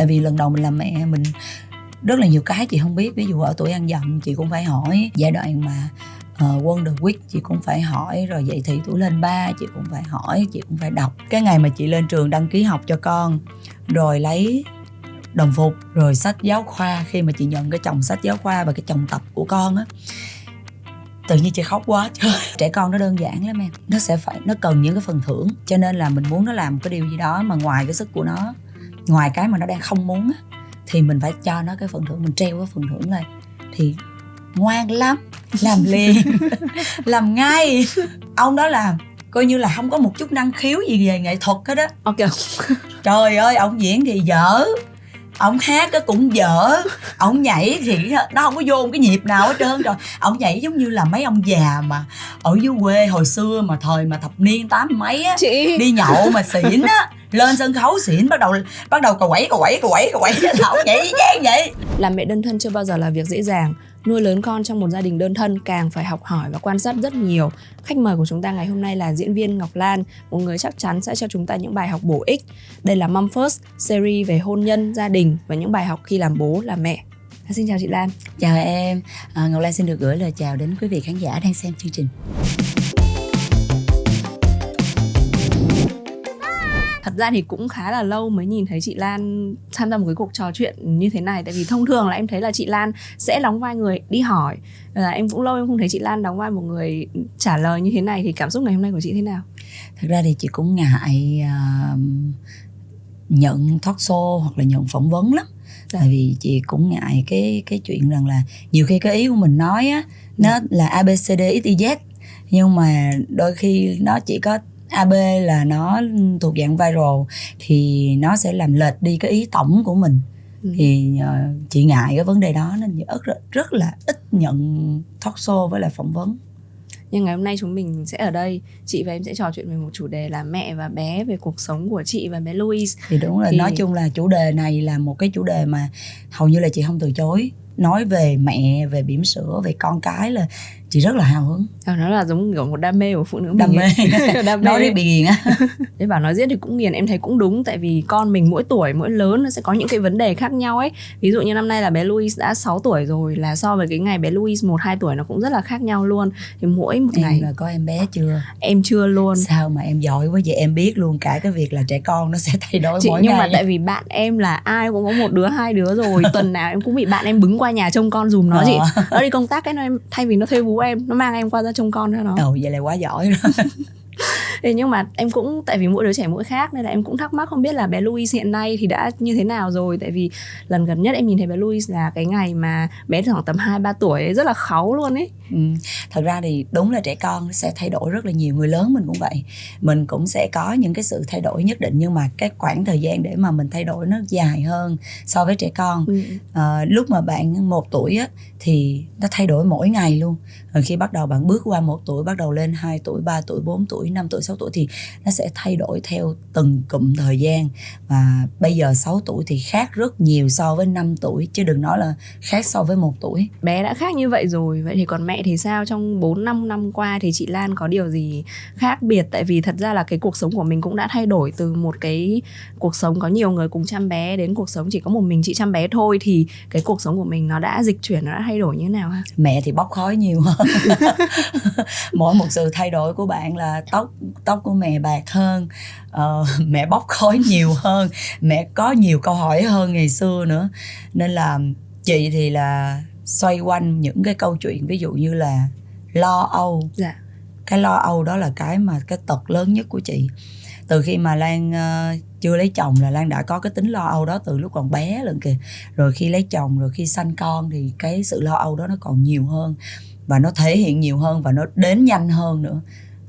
tại vì lần đầu mình làm mẹ mình rất là nhiều cái chị không biết. Ví dụ ở tuổi ăn dặm chị cũng phải hỏi. Giai đoạn mà ờ, uh, Wonder Week chị cũng phải hỏi. Rồi dậy thì tuổi lên ba chị cũng phải hỏi chị cũng phải đọc. Cái ngày mà chị lên trường đăng ký học cho con rồi lấy đồng phục rồi sách giáo khoa khi mà chị nhận cái chồng sách giáo khoa và cái chồng tập của con á tự nhiên chị khóc quá trời. Trẻ con nó đơn giản lắm em. Nó sẽ phải nó cần những cái phần thưởng. Cho nên là mình muốn nó làm cái điều gì đó mà ngoài cái sức của nó ngoài cái mà nó đang không muốn á thì mình phải cho nó cái phần thưởng mình treo cái phần thưởng lên thì ngoan lắm làm liền làm ngay. Ông đó làm coi như là không có một chút năng khiếu gì về nghệ thuật hết á. Ok. Trời ơi ông diễn thì dở ông hát cái cũng dở ông nhảy thì nó không có vô một cái nhịp nào hết trơn rồi. Ông nhảy giống như là mấy ông già mà ở dưới quê hồi xưa mà thời mà thập niên tám mấy á chị. đi nhậu mà xỉn á lên sân khấu xỉn bắt đầu bắt đầu cà quẩy cà quẩy cà quẩy cà quẩy ông nhảy chán vậy làm mẹ đơn thân chưa bao giờ là việc dễ dàng nuôi lớn con trong một gia đình đơn thân càng phải học hỏi và quan sát rất nhiều. Khách mời của chúng ta ngày hôm nay là diễn viên Ngọc Lan, một người chắc chắn sẽ cho chúng ta những bài học bổ ích. Đây là Mom First, series về hôn nhân, gia đình và những bài học khi làm bố, làm mẹ. Xin chào chị Lan. Chào em, à, Ngọc Lan xin được gửi lời chào đến quý vị khán giả đang xem chương trình. Thật ra thì cũng khá là lâu mới nhìn thấy chị Lan tham gia một cái cuộc trò chuyện như thế này tại vì thông thường là em thấy là chị Lan sẽ đóng vai người đi hỏi là em cũng lâu em không thấy chị Lan đóng vai một người trả lời như thế này thì cảm xúc ngày hôm nay của chị thế nào? Thật ra thì chị cũng ngại uh, nhận talk show hoặc là nhận phỏng vấn lắm dạ. tại vì chị cũng ngại cái cái chuyện rằng là nhiều khi cái ý của mình nói á nó dạ. là abcd xyz nhưng mà đôi khi nó chỉ có AB là nó thuộc dạng viral thì nó sẽ làm lệch đi cái ý tổng của mình. Ừ. thì uh, chị ngại cái vấn đề đó nên rất rất là ít nhận talk show với lại phỏng vấn. Nhưng ngày hôm nay chúng mình sẽ ở đây. Chị và em sẽ trò chuyện về một chủ đề là mẹ và bé về cuộc sống của chị và bé Louise thì đúng rồi thì... nói chung là chủ đề này là một cái chủ đề mà hầu như là chị không từ chối. Nói về mẹ về bỉm sữa về con cái là chị rất là hào hứng. À, nó là giống kiểu một đam mê của phụ nữ đam mê. Đam mê. nói đi bị nghiền á. Thế bảo nói giết thì cũng nghiền em thấy cũng đúng tại vì con mình mỗi tuổi mỗi lớn nó sẽ có những cái vấn đề khác nhau ấy. Ví dụ như năm nay là bé Louis đã 6 tuổi rồi là so với cái ngày bé Louis một hai tuổi nó cũng rất là khác nhau luôn. Thì mỗi một em ngày là có em bé chưa? Em chưa luôn. Sao mà em giỏi quá vậy? Em biết luôn cả cái việc là trẻ con nó sẽ thay đổi chị, mỗi nhưng ngày. mà tại vì bạn em là ai cũng có một đứa hai đứa rồi. Tuần nào em cũng bị bạn em bứng qua nhà trông con dùm nó ờ. chị nó đi công tác cái nó em thay vì nó thuê bú em nó mang em qua ra trông con cho nó ồ vậy là quá giỏi rồi. Thì nhưng mà em cũng tại vì mỗi đứa trẻ mỗi khác nên là em cũng thắc mắc không biết là bé Louis hiện nay thì đã như thế nào rồi. Tại vì lần gần nhất em nhìn thấy bé Louis là cái ngày mà bé khoảng tầm hai ba tuổi ấy, rất là kháu luôn ấy. Ừ. thật ra thì đúng là trẻ con sẽ thay đổi rất là nhiều người lớn mình cũng vậy. Mình cũng sẽ có những cái sự thay đổi nhất định nhưng mà cái khoảng thời gian để mà mình thay đổi nó dài hơn so với trẻ con. Ừ. à, lúc mà bạn một tuổi á thì nó thay đổi mỗi ngày luôn rồi khi bắt đầu bạn bước qua một tuổi bắt đầu lên 2 tuổi 3 tuổi 4 tuổi 5 tuổi 6 tuổi thì nó sẽ thay đổi theo từng cụm thời gian. Và bây giờ 6 tuổi thì khác rất nhiều so với 5 tuổi chứ đừng nói là khác so với một tuổi. Bé đã khác như vậy rồi vậy thì còn mẹ thì sao? Trong 4 năm năm qua thì chị Lan có điều gì khác biệt? Tại vì thật ra là cái cuộc sống của mình cũng đã thay đổi từ một cái cuộc sống có nhiều người cùng chăm bé đến cuộc sống chỉ có một mình chị chăm bé thôi. Thì cái cuộc sống của mình nó đã dịch chuyển nó đã thay đổi như thế nào ha? Mẹ thì bốc khói nhiều hơn mỗi một sự thay đổi của bạn là tóc tóc của mẹ bạc hơn uh, mẹ bốc khói nhiều hơn mẹ có nhiều câu hỏi hơn ngày xưa nữa. Nên là chị thì là xoay quanh những cái câu chuyện ví dụ như là lo âu. Dạ. cái lo âu đó là cái mà cái tật lớn nhất của chị. Từ khi mà lan uh, chưa lấy chồng là lan đã có cái tính lo âu đó từ lúc còn bé lần kìa. Rồi khi lấy chồng rồi khi sanh con thì cái sự lo âu đó nó còn nhiều hơn và nó thể hiện nhiều hơn và nó đến nhanh hơn nữa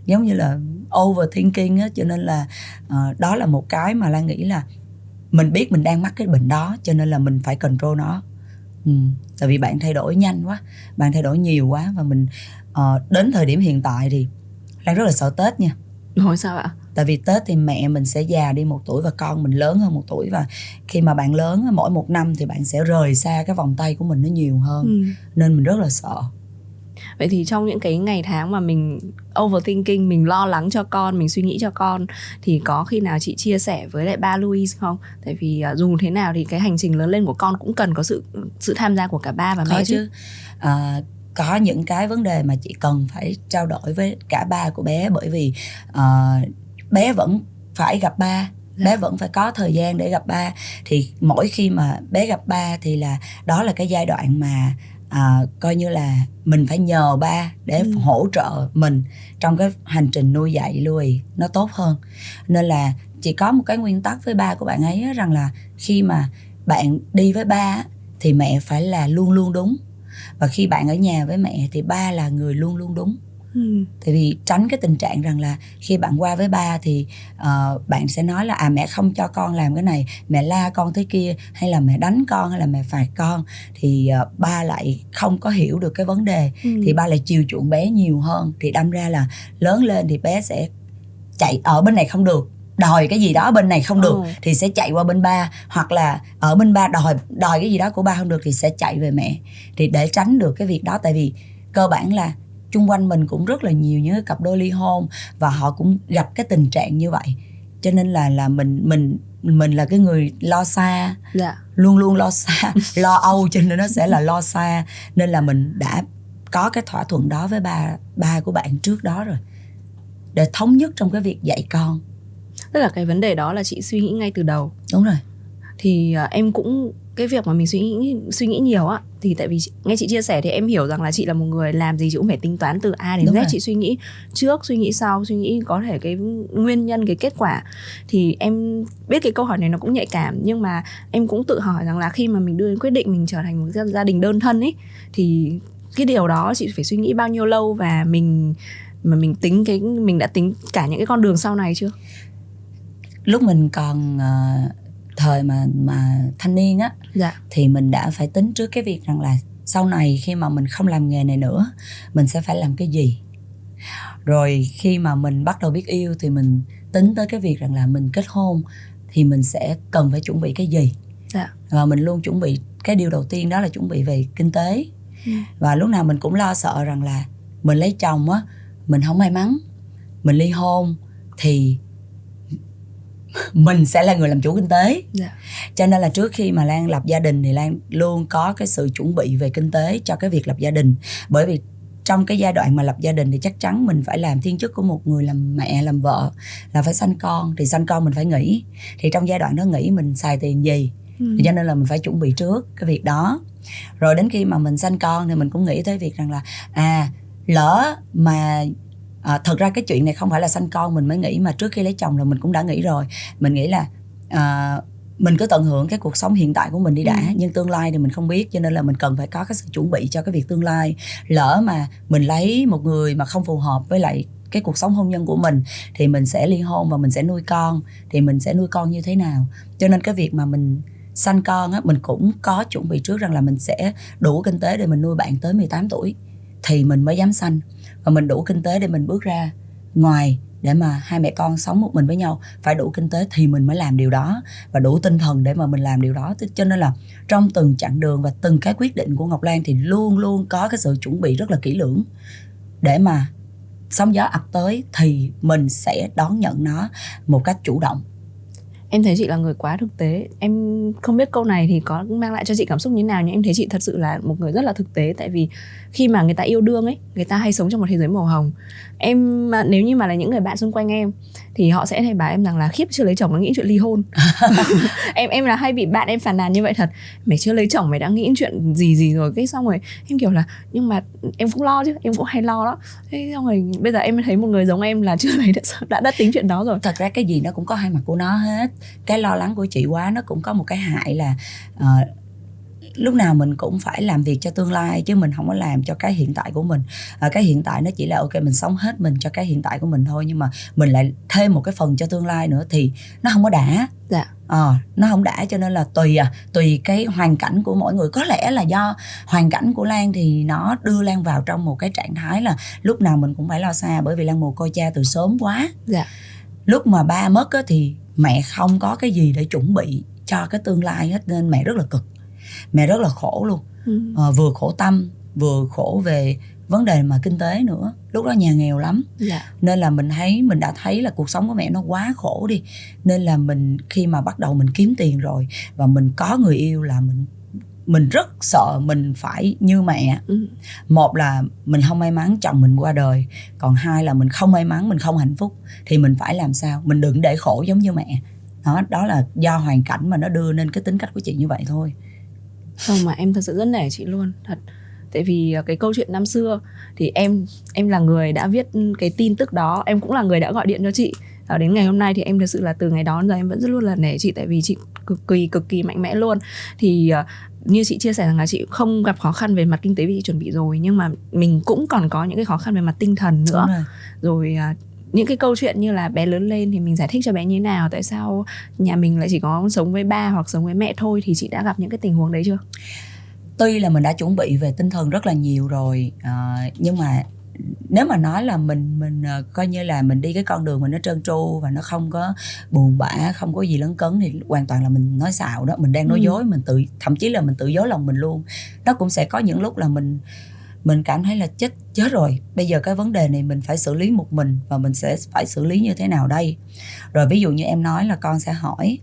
giống như là overthinking á cho nên là uh, đó là một cái mà lan nghĩ là mình biết mình đang mắc cái bệnh đó cho nên là mình phải control nó ừ. tại vì bạn thay đổi nhanh quá bạn thay đổi nhiều quá và mình uh, đến thời điểm hiện tại thì lan rất là sợ tết nha Hỏi sao ạ? Tại vì Tết thì mẹ mình sẽ già đi một tuổi và con mình lớn hơn một tuổi và khi mà bạn lớn mỗi một năm thì bạn sẽ rời xa cái vòng tay của mình nó nhiều hơn ừ. nên mình rất là sợ vậy thì trong những cái ngày tháng mà mình overthinking mình lo lắng cho con mình suy nghĩ cho con thì có khi nào chị chia sẻ với lại ba Louis không tại vì uh, dù thế nào thì cái hành trình lớn lên của con cũng cần có sự sự tham gia của cả ba và có mẹ chứ, chứ. À, có những cái vấn đề mà chị cần phải trao đổi với cả ba của bé bởi vì uh, bé vẫn phải gặp ba Dạ. bé vẫn phải có thời gian để gặp ba thì mỗi khi mà bé gặp ba thì là đó là cái giai đoạn mà à, coi như là mình phải nhờ ba để Ừ. hỗ trợ mình trong cái hành trình nuôi dạy Louis nó tốt hơn. Nên là chỉ có một cái nguyên tắc với ba của bạn ấy rằng là khi mà bạn đi với ba thì mẹ phải là luôn luôn đúng. Và khi bạn ở nhà với mẹ thì ba là người luôn luôn đúng ừ. tại vì tránh cái tình trạng rằng là khi bạn qua với ba thì uh, bạn sẽ nói là à mẹ không cho con làm cái này mẹ la con thế kia hay là mẹ đánh con hay là mẹ phạt con thì uh, ba lại không có hiểu được cái vấn đề Ừ. thì ba lại chiều chuộng bé nhiều hơn thì đâm ra là lớn lên thì bé sẽ chạy ở bên này không được đòi cái gì đó bên này không được Ồ. thì sẽ chạy qua bên ba hoặc là ở bên ba đòi đòi cái gì đó của ba không được thì sẽ chạy về mẹ thì để tránh được cái việc đó tại vì cơ bản là chung quanh mình cũng rất là nhiều những cái cặp đôi ly hôn và họ cũng gặp cái tình trạng như vậy. Cho nên là là mình mình mình là cái người lo xa. Dạ. Luôn luôn lo xa lo âu cho nên nó sẽ là lo xa. Nên là mình đã có cái thỏa thuận đó với ba ba của bạn trước đó rồi. Để thống nhất trong cái việc dạy con. Tức là cái vấn đề đó là chị suy nghĩ ngay từ đầu. Đúng rồi. Thì à, em cũng cái việc mà mình suy nghĩ suy nghĩ nhiều á thì tại vì chị, nghe chị chia sẻ thì em hiểu rằng là chị là một người làm gì chị cũng phải tính toán từ A đến Đúng Z. rồi. chị suy nghĩ trước suy nghĩ sau suy nghĩ có thể cái nguyên nhân cái kết quả. Thì em biết cái câu hỏi này nó cũng nhạy cảm nhưng mà em cũng tự hỏi rằng là khi mà mình đưa đến quyết định mình trở thành một gia, đình đơn thân ấy thì cái điều đó chị phải suy nghĩ bao nhiêu lâu và mình mà mình tính cái mình đã tính cả những cái con đường sau này chưa? Lúc mình còn ờ, thời mà mà thanh niên á dạ. thì mình đã phải tính trước cái việc rằng là sau này khi mà mình không làm nghề này nữa mình sẽ phải làm cái gì. Rồi khi mà mình bắt đầu biết yêu thì mình tính tới cái việc rằng là mình kết hôn thì mình sẽ cần phải chuẩn bị cái gì. Dạ. Và mình luôn chuẩn bị cái điều đầu tiên đó là chuẩn bị về kinh tế. Ừ. và lúc nào mình cũng lo sợ rằng là mình lấy chồng á mình không may mắn mình ly hôn thì mình sẽ là người làm chủ kinh tế. Dạ. Cho nên là trước khi mà lan lập gia đình thì lan luôn có cái sự chuẩn bị về kinh tế cho cái việc lập gia đình. Bởi vì trong cái giai đoạn mà lập gia đình thì chắc chắn mình phải làm thiên chức của một người làm mẹ làm vợ là phải sanh con. Thì sanh con mình phải nghỉ. Thì trong giai đoạn đó nghỉ mình xài tiền gì? Ừ. cho nên là mình phải chuẩn bị trước cái việc đó. Rồi đến khi mà mình sanh con thì mình cũng nghĩ tới việc rằng là à lỡ mà à, thật ra cái chuyện này không phải là sanh con mình mới nghĩ mà trước khi lấy chồng là mình cũng đã nghĩ rồi. Mình nghĩ là à, mình cứ tận hưởng cái cuộc sống hiện tại của mình đi đã Ừ. nhưng tương lai thì mình không biết cho nên là mình cần phải có cái sự chuẩn bị cho cái việc tương lai. Lỡ mà mình lấy một người mà không phù hợp với lại cái cuộc sống hôn nhân của mình thì mình sẽ ly hôn và mình sẽ nuôi con thì mình sẽ nuôi con như thế nào. Cho nên cái việc mà mình sanh con á mình cũng có chuẩn bị trước rằng là mình sẽ đủ kinh tế để mình nuôi bạn tới 18 tuổi thì mình mới dám sanh và mình đủ kinh tế để mình bước ra ngoài để mà hai mẹ con sống một mình với nhau. Phải đủ kinh tế thì mình mới làm điều đó. Và đủ tinh thần để mà mình làm điều đó. Thế cho nên là trong từng chặng đường và từng cái quyết định của Ngọc Lan thì luôn luôn có cái sự chuẩn bị rất là kỹ lưỡng. Để mà sóng gió ập tới thì mình sẽ đón nhận nó một cách chủ động em thấy chị là người quá thực tế. Em không biết câu này thì có mang lại cho chị cảm xúc như nào, nhưng em thấy chị thật sự là một người rất là thực tế. Tại vì khi mà người ta yêu đương ấy, người ta hay sống trong một thế giới màu hồng. Em nếu như mà là những người bạn xung quanh em thì họ sẽ hay bảo em rằng là khiếp chưa lấy chồng nó nghĩ chuyện ly hôn. Em em là hay bị bạn em phàn nàn như vậy thật. Mày chưa lấy chồng mày đã nghĩ chuyện gì gì rồi? Cái xong rồi em kiểu là nhưng mà em cũng lo chứ em cũng hay lo đó. Thế xong rồi bây giờ em thấy một người giống em là chưa lấy đã đã, đã tính chuyện đó rồi. Thật ra cái gì nó cũng có hai mặt của nó hết. Cái lo lắng của chị quá nó cũng có một cái hại là ờ, lúc nào mình cũng phải làm việc cho tương lai chứ mình không có làm cho cái hiện tại của mình. Ờ, cái hiện tại nó chỉ là ok mình sống hết mình cho cái hiện tại của mình thôi nhưng mà mình lại thêm một cái phần cho tương lai nữa thì nó không có đã. Dạ. ờ nó không đã cho nên là tùy à tùy cái hoàn cảnh của mỗi người. Có lẽ là do hoàn cảnh của lan thì nó đưa lan vào trong một cái trạng thái là lúc nào mình cũng phải lo xa bởi vì lan mồ côi cha từ sớm quá. Dạ. lúc mà ba mất á, thì mẹ không có cái gì để chuẩn bị cho cái tương lai hết nên mẹ rất là cực mẹ rất là khổ luôn. Ừ. Ờ, vừa khổ tâm vừa khổ về vấn đề mà kinh tế nữa. Lúc đó nhà nghèo lắm. Dạ. Nên là mình thấy mình đã thấy là cuộc sống của mẹ nó quá khổ đi. Nên là mình khi mà bắt đầu mình kiếm tiền rồi và mình có người yêu là mình mình rất sợ mình phải như mẹ. Ừ. một là mình không may mắn chồng mình qua đời. Còn hai là mình không may mắn mình không hạnh phúc. Thì mình phải làm sao? Mình đừng để khổ giống như mẹ. Đó đó là do hoàn cảnh mà nó đưa nên cái tính cách của chị như vậy thôi không mà em thật sự rất nể chị luôn thật. Tại vì à, cái câu chuyện năm xưa thì em em là người đã viết cái tin tức đó em cũng là người đã gọi điện cho chị. Và đến ngày hôm nay thì em thật sự là từ ngày đó đến giờ em vẫn rất luôn là nể chị tại vì chị cực kỳ cực kỳ mạnh mẽ luôn. Thì à, như chị chia sẻ rằng là chị không gặp khó khăn về mặt kinh tế vì chị chuẩn bị rồi nhưng mà mình cũng còn có những cái khó khăn về mặt tinh thần nữa. Rồi. rồi à, những cái câu chuyện như là bé lớn lên thì mình giải thích cho bé như thế nào tại sao nhà mình lại chỉ có sống với ba hoặc sống với mẹ thôi thì chị đã gặp những cái tình huống đấy chưa tuy là mình đã chuẩn bị về tinh thần rất là nhiều rồi à, nhưng mà nếu mà nói là mình mình ờ, coi như là mình đi cái con đường mình nó trơn tru và nó không có buồn bã không có gì lấn cấn thì hoàn toàn là mình nói xạo đó mình đang nói Ừ. dối mình tự thậm chí là mình tự dối lòng mình luôn nó cũng sẽ có những lúc là mình mình cảm thấy là chết chết rồi. Bây giờ cái vấn đề này mình phải xử lý một mình và mình sẽ phải xử lý như thế nào đây? Rồi ví dụ như em nói là con sẽ hỏi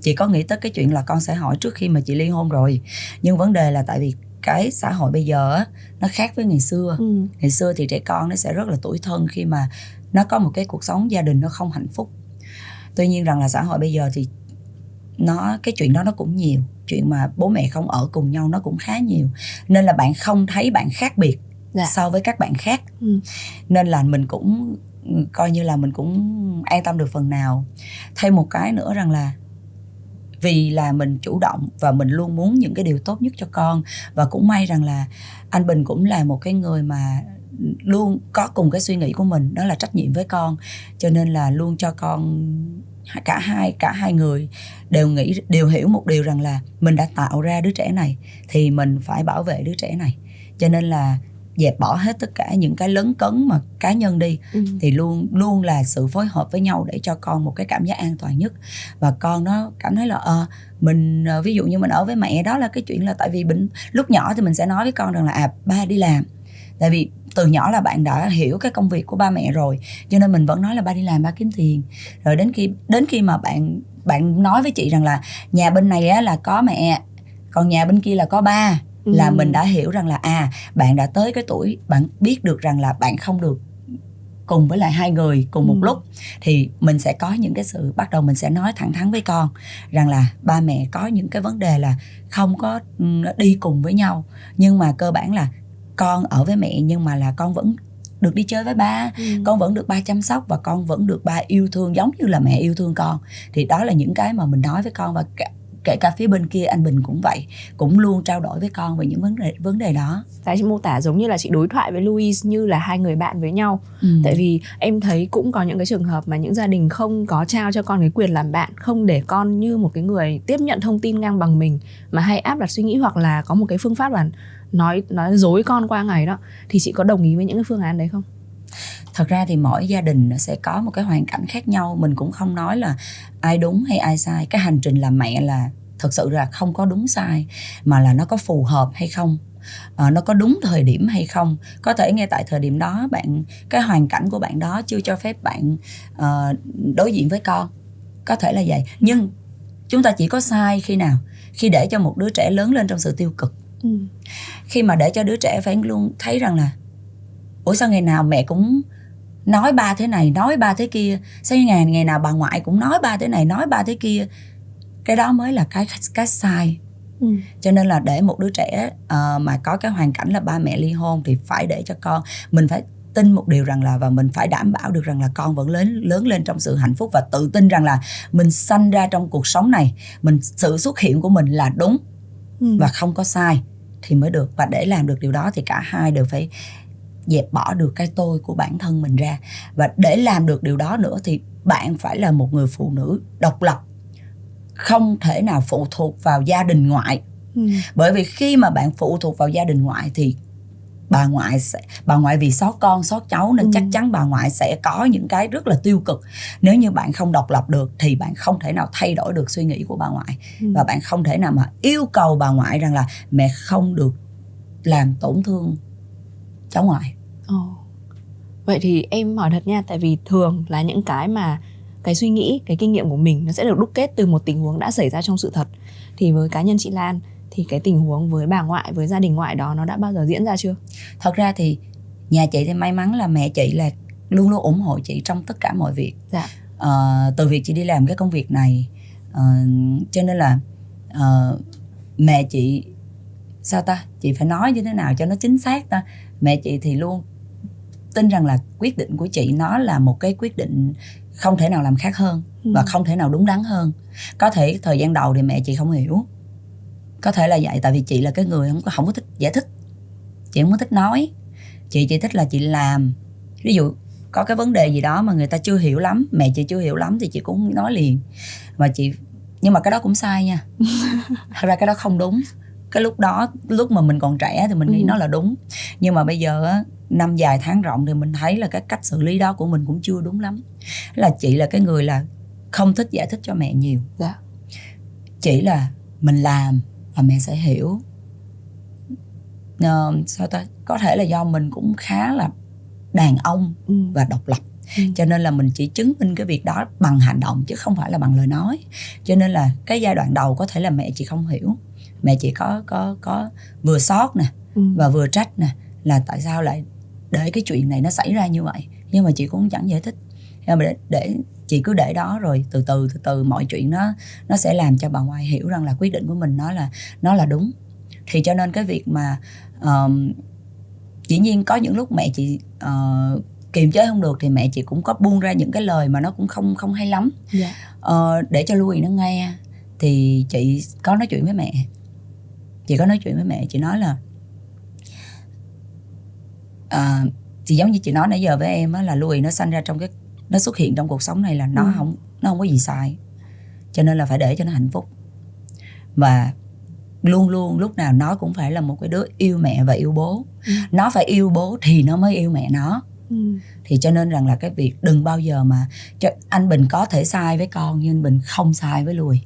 chị có nghĩ tới cái chuyện là con sẽ hỏi trước khi mà chị ly hôn rồi? Nhưng vấn đề là tại vì cái xã hội bây giờ á, nó khác với ngày xưa. Ừ. ngày xưa thì trẻ con nó sẽ rất là tuổi thân khi mà nó có một cái cuộc sống gia đình nó không hạnh phúc. Tuy nhiên rằng là xã hội bây giờ thì nó cái chuyện đó nó cũng nhiều. Chuyện mà bố mẹ không ở cùng nhau nó cũng khá nhiều. Nên là bạn không thấy bạn khác biệt Dạ. so với các bạn khác. Ừ. nên là mình cũng ừ, coi như là mình cũng an tâm được phần nào. Thêm một cái nữa rằng là vì là mình chủ động và mình luôn muốn những cái điều tốt nhất cho con. Và cũng may rằng là anh Bình cũng là một cái người mà luôn có cùng cái suy nghĩ của mình đó là trách nhiệm với con. Cho nên là luôn cho con cả hai cả hai người đều nghĩ đều hiểu một điều rằng là mình đã tạo ra đứa trẻ này thì mình phải bảo vệ đứa trẻ này. Cho nên là dẹp bỏ hết tất cả những cái lấn cấn mà cá nhân đi Ừ. thì luôn luôn là sự phối hợp với nhau để cho con một cái cảm giác an toàn nhất. Và con nó cảm thấy là ờ mình ờ, ví dụ như mình ở với mẹ đó là cái chuyện là tại vì mình lúc nhỏ thì mình sẽ nói với con rằng là à ba đi làm. Tại vì từ nhỏ là bạn đã hiểu cái công việc của ba mẹ rồi cho nên mình vẫn nói là ba đi làm ba kiếm tiền rồi đến khi đến khi mà bạn bạn nói với chị rằng là nhà bên này á là có mẹ còn nhà bên kia là có ba là Ừ. mình đã hiểu rằng là à bạn đã tới cái tuổi bạn biết được rằng là bạn không được cùng với lại hai người cùng một Ừ. lúc thì mình sẽ có những cái sự bắt đầu mình sẽ nói thẳng thắn với con rằng là ba mẹ có những cái vấn đề là không có ừ, đi cùng với nhau nhưng mà cơ bản là con ở với mẹ nhưng mà là con vẫn được đi chơi với ba Ừ. con vẫn được ba chăm sóc và con vẫn được ba yêu thương giống như là mẹ yêu thương con thì đó là những cái mà mình nói với con và kể cả phía bên kia anh Bình cũng vậy cũng luôn trao đổi với con về những vấn đề vấn đề đó Tại chị mô tả giống như là chị đối thoại với Louis như là hai người bạn với nhau ừ. Tại vì em thấy cũng có những cái trường hợp mà những gia đình không có trao cho con cái quyền làm bạn Không để con như một cái người tiếp nhận thông tin ngang bằng mình Mà hay áp đặt suy nghĩ hoặc là có một cái phương pháp là nói nói dối con qua ngày đó Thì chị có đồng ý với những cái phương án đấy không? thật ra thì mỗi gia đình nó sẽ có một cái hoàn cảnh khác nhau. Mình cũng không nói là ai đúng hay ai sai. Cái hành trình làm mẹ là thật sự là không có đúng sai mà là nó có phù hợp hay không? À, nó có đúng thời điểm hay không? Có thể ngay tại thời điểm đó bạn cái hoàn cảnh của bạn đó chưa cho phép bạn uh, đối diện với con. Có thể là vậy. Nhưng chúng ta chỉ có sai khi nào? Khi để cho một đứa trẻ lớn lên trong sự tiêu cực. Ừ. khi mà để cho đứa trẻ phải luôn thấy rằng là ủa sao ngày nào mẹ cũng nói ba thế này nói ba thế kia sao ngày ngày nào bà ngoại cũng nói ba thế này nói ba thế kia cái đó mới là cái cái sai Ừ. cho nên là để một đứa trẻ ờ, mà có cái hoàn cảnh là ba mẹ ly hôn thì phải để cho con mình phải tin một điều rằng là và mình phải đảm bảo được rằng là con vẫn lớn lớn lên trong sự hạnh phúc và tự tin rằng là mình sanh ra trong cuộc sống này mình sự xuất hiện của mình là đúng Ừ. và không có sai thì mới được. Và để làm được điều đó thì cả hai đều phải dẹp bỏ được cái tôi của bản thân mình ra. Và để làm được điều đó nữa thì bạn phải là một người phụ nữ độc lập không thể nào phụ thuộc vào gia đình ngoại. Ừ. bởi vì khi mà bạn phụ thuộc vào gia đình ngoại thì bà ngoại sẽ bà ngoại vì xót con xót cháu nên Ừ. chắc chắn bà ngoại sẽ có những cái rất là tiêu cực nếu như bạn không độc lập được thì bạn không thể nào thay đổi được suy nghĩ của bà ngoại Ừ. và bạn không thể nào mà yêu cầu bà ngoại rằng là mẹ không được làm tổn thương cháu ngoại Ồ. Vậy thì em hỏi thật nha, tại vì thường là những cái mà cái suy nghĩ, cái kinh nghiệm của mình nó sẽ được đúc kết từ một tình huống đã xảy ra trong sự thật. Thì với cá nhân chị Lan thì cái tình huống với bà ngoại, với gia đình ngoại đó nó đã bao giờ diễn ra chưa? thật ra thì nhà chị thì may mắn là mẹ chị là luôn luôn ủng hộ chị trong tất cả mọi việc Dạ. Ờ, từ việc chị đi làm cái công việc này ờ, cho nên là ờ, mẹ chị sao ta chị phải nói như thế nào cho nó chính xác ta mẹ chị thì luôn tin rằng là quyết định của chị nó là một cái quyết định không thể nào làm khác hơn Ừ. và không thể nào đúng đắn hơn có thể thời gian đầu thì mẹ chị không hiểu có thể là vậy tại vì chị là cái người không có không có thích giải thích. Chị không có thích nói. Chị chỉ thích là chị làm. Ví dụ có cái vấn đề gì đó mà người ta chưa hiểu lắm mẹ chị chưa hiểu lắm thì chị cũng nói liền. Và chị nhưng mà cái đó cũng sai nha. Thật ra cái đó không đúng. Cái lúc đó lúc mà mình còn trẻ thì mình nghĩ Ừ. nó là đúng. Nhưng mà bây giờ á, năm dài tháng rộng thì mình thấy là cái cách xử lý đó của mình cũng chưa đúng lắm. Là chị là cái người là không thích giải thích cho mẹ nhiều. Dạ. chỉ là mình làm và mẹ sẽ hiểu. Ờ, sao ta? Có thể là do mình cũng khá là đàn ông Ừ. và độc lập. Ừ. cho nên là mình chỉ chứng minh cái việc đó bằng hành động chứ không phải là bằng lời nói. Cho nên là cái giai đoạn đầu có thể là mẹ chị không hiểu. Mẹ chị có có có vừa sót nè Ừ. và vừa trách nè là tại sao lại để cái chuyện này nó xảy ra như vậy. Nhưng mà chị cũng chẳng giải thích. Nhưng mà để, để chị cứ để đó rồi từ từ từ từ mọi chuyện nó nó sẽ làm cho bà ngoại hiểu rằng là quyết định của mình nó là nó là đúng. Thì cho nên cái việc mà um, dĩ nhiên có những lúc mẹ chị uh, kiềm chế không được thì mẹ chị cũng có buông ra những cái lời mà nó cũng không không hay lắm. Dạ. Ờ, để cho Louis nó nghe thì chị có nói chuyện với mẹ. Chị có nói chuyện với mẹ chị nói là à, thì giống như chị nói nãy giờ với em á là Louis nó sanh ra trong cái nó xuất hiện trong cuộc sống này là nó Ừ. không nó không có gì sai cho nên là phải để cho nó hạnh phúc và luôn luôn lúc nào nó cũng phải là một cái đứa yêu mẹ và yêu bố Ừ. nó phải yêu bố thì nó mới yêu mẹ nó Ừ. thì cho nên rằng là cái việc đừng bao giờ mà cho anh Bình có thể sai với con nhưng anh Bình không sai với Louis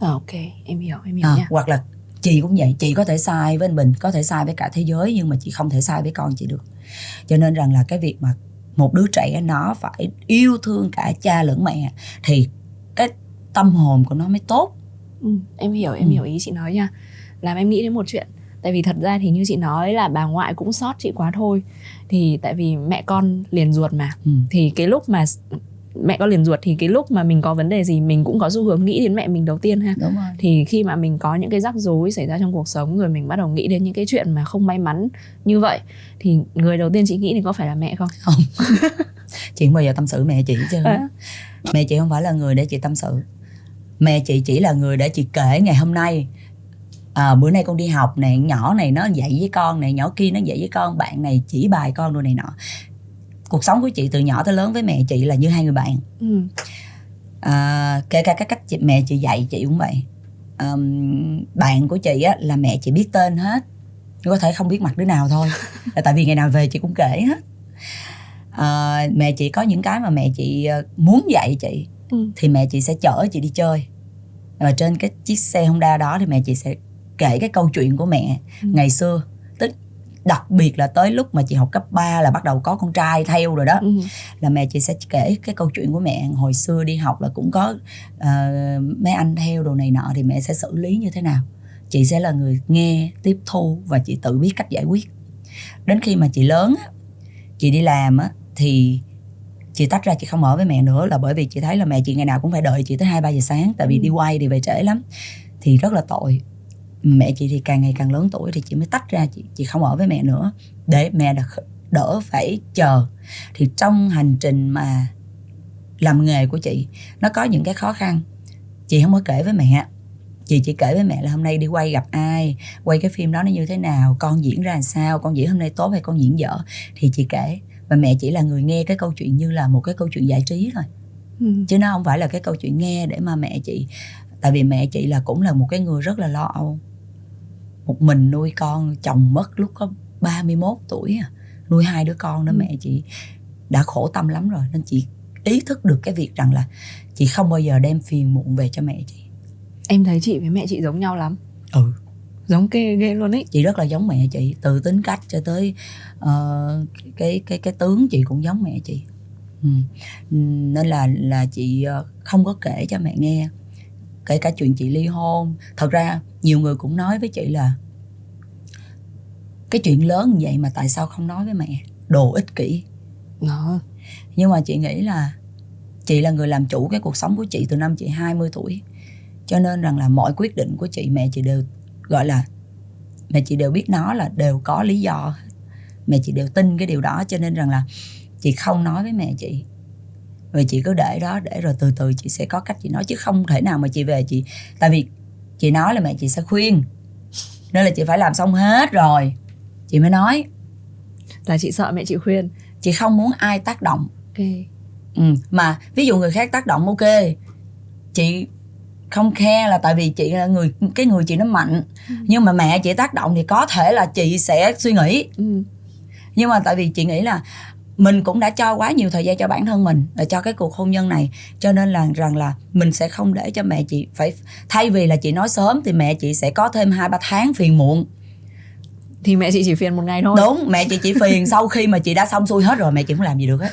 À, ok, em hiểu, em hiểu à, nha. hoặc là chị cũng vậy chị có thể sai với anh Bình có thể sai với cả thế giới nhưng mà chị không thể sai với con chị được cho nên rằng là cái việc mà một đứa trẻ nó phải yêu thương cả cha lẫn mẹ thì cái tâm hồn của nó mới tốt Ừ, em hiểu, em Ừ. hiểu ý chị nói nha. Làm em nghĩ đến một chuyện. Tại vì thật ra thì như chị nói là bà ngoại cũng sót chị quá thôi. Thì tại vì mẹ con liền ruột mà. ừ. Thì cái lúc mà mẹ con liền ruột thì cái lúc mà mình có vấn đề gì mình cũng có xu hướng nghĩ đến mẹ mình đầu tiên ha. đúng rồi. Thì khi mà mình có những cái rắc rối xảy ra trong cuộc sống rồi mình bắt đầu nghĩ đến những cái chuyện mà không may mắn như vậy thì người đầu tiên chị nghĩ thì có phải là mẹ không? Chị không bao giờ tâm sự mẹ chị chứ À. mẹ chị không phải là người để chị tâm sự. Mẹ chị chỉ là người để chị kể ngày hôm nay. À, bữa nay con đi học nè nhỏ này nó dạy với con này nhỏ kia nó dạy với con bạn này chỉ bài con đồ này nọ cuộc sống của chị từ nhỏ tới lớn với mẹ chị là như hai người bạn. Ừ. à, kể cả cái cách chị, mẹ chị dạy chị cũng vậy. Ờm, bạn của chị á, là mẹ chị biết tên hết. Có thể không biết mặt đứa nào thôi. Là tại vì ngày nào về chị cũng kể hết. À, mẹ chị có những cái mà mẹ chị ờ, muốn dạy chị Ừ. thì mẹ chị sẽ chở chị đi chơi. Và trên cái chiếc xe Honda đó thì mẹ chị sẽ kể cái câu chuyện của mẹ Ừ. ngày xưa đặc biệt là tới lúc mà chị học cấp 3 là bắt đầu có con trai theo rồi đó. Ừ. là mẹ chị sẽ kể cái câu chuyện của mẹ. Hồi xưa đi học là cũng có ờ, mấy anh theo đồ này nọ thì mẹ sẽ xử lý như thế nào. Chị sẽ là người nghe tiếp thu và chị tự biết cách giải quyết. Đến khi mà chị lớn chị đi làm á thì chị tách ra chị không ở với mẹ nữa là bởi vì chị thấy là mẹ chị ngày nào cũng phải đợi chị tới hai ba giờ sáng. Tại vì Ừ. đi quay thì về trễ lắm. Thì rất là tội mẹ chị thì càng ngày càng lớn tuổi thì chị mới tách ra chị chị không ở với mẹ nữa. Để mẹ đỡ, đỡ phải chờ. Thì trong hành trình mà làm nghề của chị nó có những cái khó khăn. Chị không có kể với mẹ. Chị chỉ kể với mẹ là hôm nay đi quay gặp ai quay cái phim đó nó như thế nào con diễn ra làm sao con diễn hôm nay tốt hay con diễn dở. Thì chị kể. Và mẹ chỉ là người nghe cái câu chuyện như là một cái câu chuyện giải trí thôi. Ừ. chứ nó không phải là cái câu chuyện nghe để mà mẹ chị tại vì mẹ chị là cũng là một cái người rất là lo âu một mình nuôi con chồng mất lúc có 31 tuổi à. nuôi hai đứa con đó Ừ. mẹ chị đã khổ tâm lắm rồi nên chị ý thức được cái việc rằng là chị không bao giờ đem phiền muộn về cho mẹ chị em thấy chị với mẹ chị giống nhau lắm ừ giống kê ghê luôn ấy chị rất là giống mẹ chị từ tính cách cho tới uh, cái cái cái tướng chị cũng giống mẹ chị ừ. nên là là chị ờ, không có kể cho mẹ nghe kể cả chuyện chị ly hôn thật ra nhiều người cũng nói với chị là cái chuyện lớn như vậy mà tại sao không nói với mẹ? Đồ ích kỷ. Đó nhưng mà chị nghĩ là chị là người làm chủ cái cuộc sống của chị từ năm chị 20 tuổi. Cho nên rằng là mọi quyết định của chị mẹ chị đều gọi là mẹ chị đều biết nó là đều có lý do. Mẹ chị đều tin cái điều đó cho nên rằng là chị không nói với mẹ chị rồi chị cứ để đó để rồi từ từ chị sẽ có cách chị nói chứ không thể nào mà chị về chị tại vì chị nói là mẹ chị sẽ khuyên nên là chị phải làm xong hết rồi chị mới nói là chị sợ mẹ chị khuyên chị không muốn ai tác động ok ừ. mà ví dụ người khác tác động ok chị không khe là tại vì chị là người cái người chị nó mạnh ừ. nhưng mà mẹ chị tác động thì có thể là chị sẽ suy nghĩ ừ. nhưng mà tại vì chị nghĩ là mình cũng đã cho quá nhiều thời gian cho bản thân mình và cho cái cuộc hôn nhân này. Cho nên là rằng là mình sẽ không để cho mẹ chị phải thay vì là chị nói sớm thì mẹ chị sẽ có thêm hai ba tháng phiền muộn. Thì mẹ chị chỉ phiền một ngày thôi. Đúng mẹ chị chỉ phiền sau khi mà chị đã xong xuôi hết rồi mẹ chị không làm gì được hết.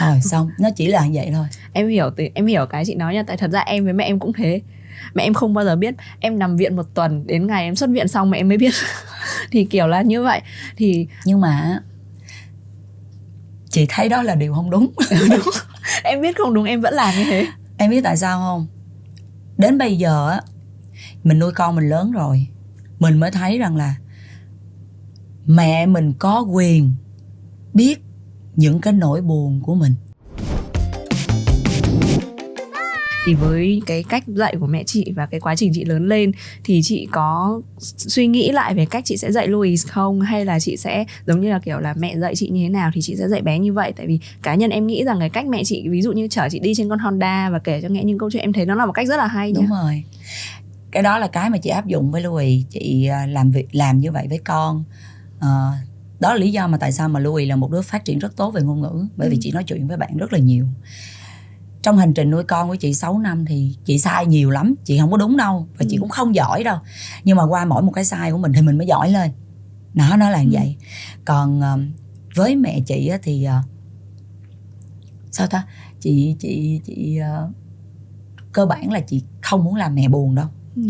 Rồi xong. Nó chỉ là vậy thôi. Em hiểu em hiểu cái chị nói nha. Tại thật ra em với mẹ em cũng thế. Mẹ em không bao giờ biết. Em nằm viện một tuần đến ngày em xuất viện xong mẹ em mới biết. Thì kiểu là như vậy. Thì nhưng mà chị thấy đó là điều không đúng. đúng em biết không đúng em vẫn làm như thế. Em biết tại sao không? Đến bây giờ á mình nuôi con mình lớn rồi mình mới thấy rằng là mẹ mình có quyền biết những cái nỗi buồn của mình thì với cái cách dạy của mẹ chị và cái quá trình chị lớn lên thì chị có suy nghĩ lại về cách chị sẽ dạy Louis không? Hay là chị sẽ giống như là kiểu là mẹ dạy chị như thế nào thì chị sẽ dạy bé như vậy? Tại vì cá nhân em nghĩ rằng cái cách mẹ chị ví dụ như chở chị đi trên con Honda và kể cho nghe những câu chuyện em thấy nó là một cách rất là hay đúng nha. rồi. Cái đó là cái mà chị áp dụng với Louis. Chị à, làm việc làm như vậy với con. À, đó là lý do mà tại sao mà Louis là một đứa phát triển rất tốt về ngôn ngữ bởi vì ừ. chị nói chuyện với bạn rất là nhiều trong hành trình nuôi con của chị 6 năm thì chị sai nhiều lắm chị không có đúng đâu và ừ. chị cũng không giỏi đâu. Nhưng mà qua mỗi một cái sai của mình thì mình mới giỏi lên. Nó nó là ừ. vậy. Còn uh, với mẹ chị thì uh, sao ta? Chị chị chị uh, cơ bản là chị không muốn làm mẹ buồn đâu. Ừ.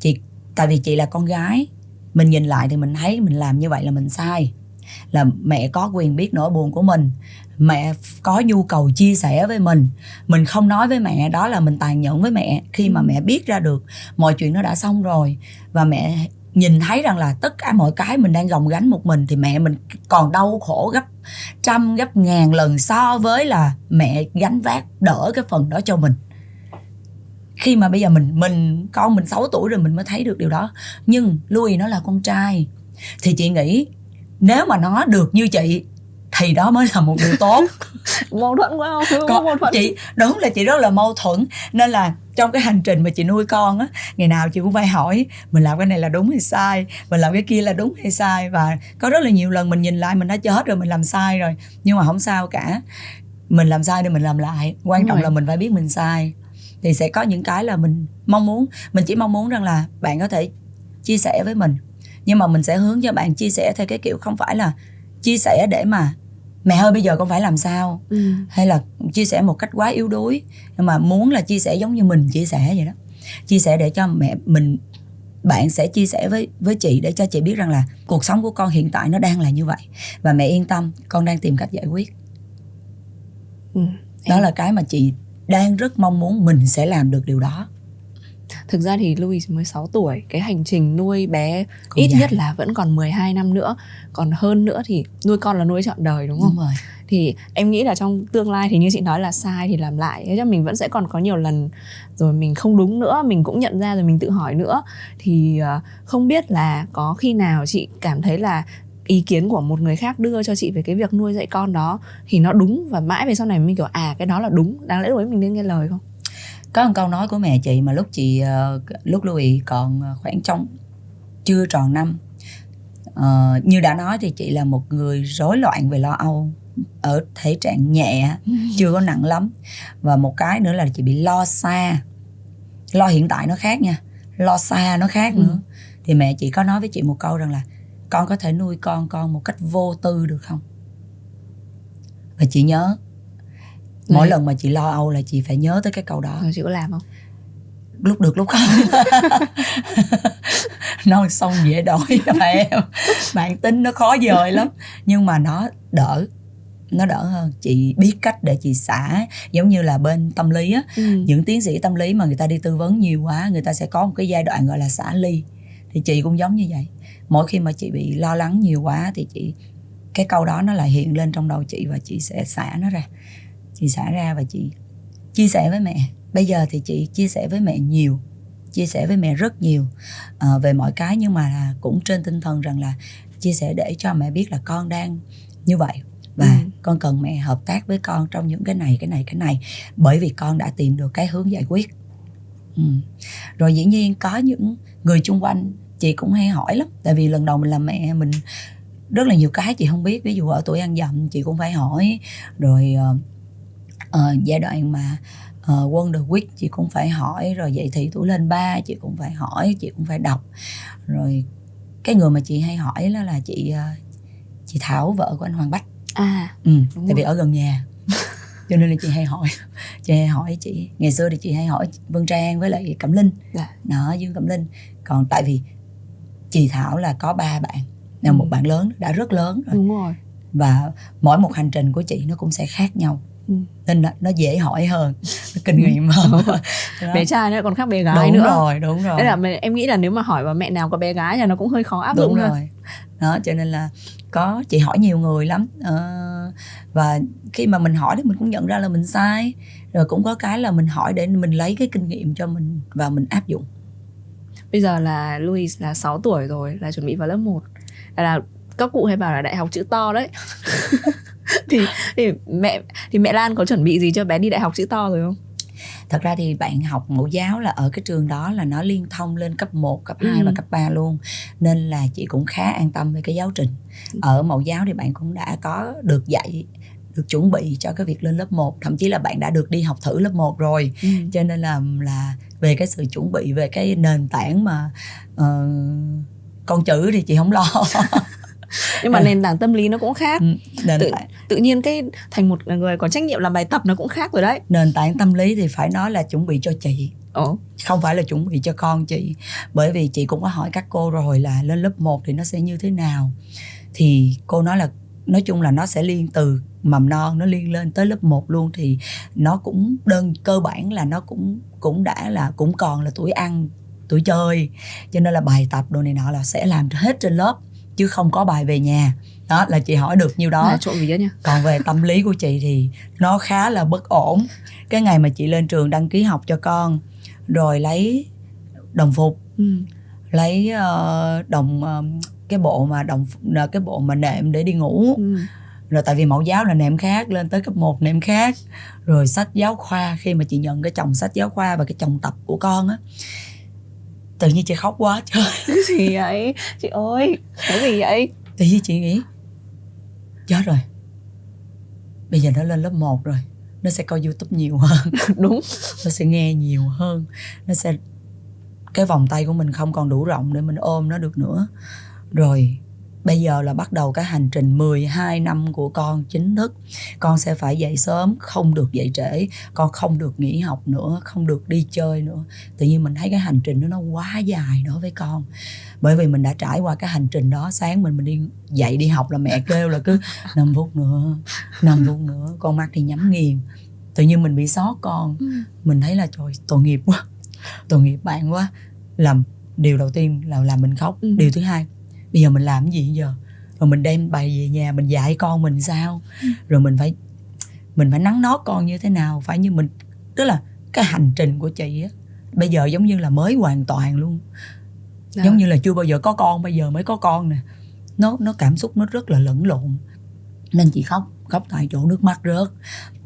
chị tại vì chị là con gái mình nhìn lại thì mình thấy mình làm như vậy là mình sai. Là mẹ có quyền biết nỗi buồn của mình mẹ có nhu cầu chia sẻ với mình. Mình không nói với mẹ đó là mình tàn nhẫn với mẹ khi mà mẹ biết ra được mọi chuyện nó đã xong rồi. Và mẹ nhìn thấy rằng là tất cả mọi cái mình đang gồng gánh một mình thì mẹ mình còn đau khổ gấp trăm, gấp ngàn lần so với là mẹ gánh vác đỡ cái phần đó cho mình. Khi mà bây giờ mình mình, con mình 6 tuổi rồi mình mới thấy được điều đó. Nhưng Louis nó là con trai. Thì chị nghĩ nếu mà nó được như chị thì đó mới là một điều tốt. Mâu thuẫn quá không? Còn, mâu thuẫn. chị đúng là chị rất là mâu thuẫn. Nên là trong cái hành trình mà chị nuôi con á ngày nào chị cũng phải hỏi mình làm cái này là đúng hay sai? Mình làm cái kia là đúng hay sai? Và có rất là nhiều lần mình nhìn lại mình đã chết rồi mình làm sai rồi. Nhưng mà không sao cả. Mình làm sai thì mình làm lại. Quan đúng trọng rồi. là mình phải biết mình sai. Thì sẽ có những cái là mình mong muốn mình chỉ mong muốn rằng là bạn có thể chia sẻ với mình. Nhưng mà mình sẽ hướng cho bạn chia sẻ theo cái kiểu không phải là chia sẻ để mà mẹ ơi bây giờ con phải làm sao? Ừ. hay là chia sẻ một cách quá yếu đuối nhưng mà muốn là chia sẻ giống như mình chia sẻ vậy đó. Chia sẻ để cho mẹ mình bạn sẽ chia sẻ với với chị để cho chị biết rằng là cuộc sống của con hiện tại nó đang là như vậy. Và mẹ yên tâm con đang tìm cách giải quyết. Ừ, đó là cái mà chị đang rất mong muốn mình sẽ làm được điều đó Thực ra thì Louis mới 6 tuổi Cái hành trình nuôi bé còn ít dài. nhất là vẫn còn 12 năm nữa. Còn hơn nữa thì nuôi con là nuôi trọn đời đúng không? Đúng rồi. Thì em nghĩ là trong tương lai thì như chị nói là sai thì làm lại. Thế mình vẫn sẽ còn có nhiều lần rồi mình không đúng nữa mình cũng nhận ra rồi mình tự hỏi nữa. Thì ờ, không biết là có khi nào chị cảm thấy là ý kiến của một người khác đưa cho chị về cái việc nuôi dạy con đó thì nó đúng và mãi về sau này mình kiểu à cái đó là đúng đáng lẽ đối mình nên nghe lời không có một câu nói của mẹ chị mà lúc chị uh, lúc Louis còn khoảng trong chưa tròn năm uh, như đã nói thì chị là một người rối loạn về lo âu ở thể trạng nhẹ chưa có nặng lắm. Và một cái nữa là chị bị lo xa. Lo hiện tại nó khác nha lo xa nó khác Ừ. nữa. Thì mẹ chị có nói với chị một câu rằng là con có thể nuôi con con một cách vô tư được không? Và chị nhớ mỗi Đấy. lần mà chị lo âu là chị phải nhớ tới cái câu đó. Rồi chị có làm không? Lúc được lúc không. Non sông dễ đổi mà em bạn tính nó khó dời lắm. Nhưng mà nó đỡ nó đỡ hơn. Chị biết cách để chị xả giống như là bên tâm lý á. Ừ. những tiến sĩ tâm lý mà người ta đi tư vấn nhiều quá người ta sẽ có một cái giai đoạn gọi là xả ly. Thì chị cũng giống như vậy. Mỗi khi mà chị bị lo lắng nhiều quá thì chị cái câu đó nó lại hiện lên trong đầu chị và chị sẽ xả nó ra chị xả ra và chị chia sẻ với mẹ bây giờ thì chị chia sẻ với mẹ nhiều chia sẻ với mẹ rất nhiều ờ, về mọi cái nhưng mà cũng trên tinh thần rằng là chia sẻ để cho mẹ biết là con đang như vậy và Ừ. con cần mẹ hợp tác với con trong những cái này cái này cái này bởi vì con đã tìm được cái hướng giải quyết ừ. rồi dĩ nhiên có những người chung quanh chị cũng hay hỏi lắm tại vì lần đầu mình làm mẹ mình rất là nhiều cái chị không biết ví dụ ở tuổi ăn dặm chị cũng phải hỏi rồi ờ, ờ, giai đoạn mà uh, Wonder Week chị cũng phải hỏi rồi dậy thì tuổi lên ba chị cũng phải hỏi chị cũng phải đọc. Rồi cái người mà chị hay hỏi đó là chị ờ, chị Thảo vợ của anh Hoàng Bách. À ừ, tại vì rồi. ở gần nhà. Cho nên là chị hay hỏi chị hay hỏi chị. Ngày xưa thì chị hay hỏi Vân Trang với lại Cẩm Linh. Dạ. đó Dương Cẩm Linh. Còn tại vì chị Thảo là có ba bạn. Là một Ừ. bạn lớn đã rất lớn rồi. Đúng rồi. Và mỗi một hành trình của chị nó cũng sẽ khác nhau. Nên nó, nó dễ hỏi hơn nó kinh nghiệm hơn. bé trai nữa còn khác bé gái đúng nữa. rồi đúng rồi. Đấy là mẹ- em nghĩ là nếu mà hỏi vào mẹ nào có bé gái thì nó cũng hơi khó áp dụng đúng ha. rồi. Đó cho nên là có chị hỏi nhiều người lắm. Ờ, và khi mà mình hỏi thì mình cũng nhận ra là mình sai. Rồi cũng có cái là mình hỏi để mình lấy cái kinh nghiệm cho mình và mình áp dụng. Bây giờ là Louis là 6 tuổi rồi là chuẩn bị vào lớp 1 là các cụ hay bảo là đại học chữ to đấy thì thì mẹ thì mẹ Lan có chuẩn bị gì cho bé đi đại học chữ to rồi không? thật ra thì bạn học mẫu giáo là ở cái trường đó là nó liên thông lên cấp 1, cấp 2 Ừ. và cấp 3 luôn nên là chị cũng khá an tâm về cái giáo trình ở mẫu giáo thì bạn cũng đã có được dạy được chuẩn bị cho cái việc lên lớp 1 thậm chí là bạn đã được đi học thử lớp 1 rồi Ừ. cho nên là là về cái sự chuẩn bị về cái nền tảng mà ờ, con chữ thì chị không lo Nhưng mà Ừ. nền tảng tâm lý nó cũng khác. Ừ, nền Tự- tảng Tự nhiên cái thành một người có trách nhiệm làm bài tập nó cũng khác rồi đấy. nền tảng tâm lý thì phải nói là chuẩn bị cho chị Ồ. không phải là chuẩn bị cho con chị bởi vì chị cũng có hỏi các cô rồi là lên lớp 1 thì nó sẽ như thế nào thì cô nói là nói chung là nó sẽ liên từ mầm non nó liên lên tới lớp 1 luôn thì nó cũng đơn cơ bản là nó cũng cũng đã là cũng còn là tuổi ăn tuổi chơi cho nên là bài tập đồ này nọ là sẽ làm hết trên lớp chứ không có bài về nhà đó là chị hỏi được nhiêu đó Là trộm vía nha. còn về tâm lý của chị thì nó khá là bất ổn cái ngày mà chị lên trường đăng ký học cho con rồi lấy đồng phục Ừ. lấy ờ, đồng ờ, cái bộ mà đồng ờ, cái bộ mà nệm để đi ngủ Ừ. rồi tại vì mẫu giáo là nệm khác lên tới cấp 1 nệm khác rồi sách giáo khoa khi mà chị nhận cái chồng sách giáo khoa và cái chồng tập của con á tự nhiên chị khóc quá trời Cái gì vậy? Chị ơi, cái gì vậy? tự nhiên chị nghĩ chết rồi bây giờ nó lên lớp 1 rồi nó sẽ coi youtube nhiều hơn Đúng. nó sẽ nghe nhiều hơn nó sẽ cái vòng tay của mình không còn đủ rộng để mình ôm nó được nữa rồi bây giờ là bắt đầu cái hành trình 12 năm của con chính thức. Con sẽ phải dậy sớm không được dậy trễ con không được nghỉ học nữa không được đi chơi nữa. Tự nhiên mình thấy cái hành trình đó nó quá dài đối với con. Bởi vì mình đã trải qua cái hành trình đó sáng mình mình đi dậy đi học là mẹ kêu là cứ 5 phút nữa 5 phút nữa con mắt thì nhắm nghiền. Tự nhiên mình bị sót con. Ừ. mình thấy là trời tội nghiệp quá tội nghiệp bạn quá. Làm điều đầu tiên là làm mình khóc. Ừ. điều thứ hai bây giờ mình làm cái gì giờ? Rồi mình đem bài về nhà mình dạy con mình sao? Ừ. rồi mình phải mình phải nắng nót con như thế nào? Phải như mình tức là cái hành trình của chị á bây giờ giống như là mới hoàn toàn luôn. Dạ. giống như là chưa bao giờ có con bây giờ mới có con nè. Nó nó cảm xúc nó rất là lẫn lộn. Nên chị khóc khóc tại chỗ nước mắt rớt.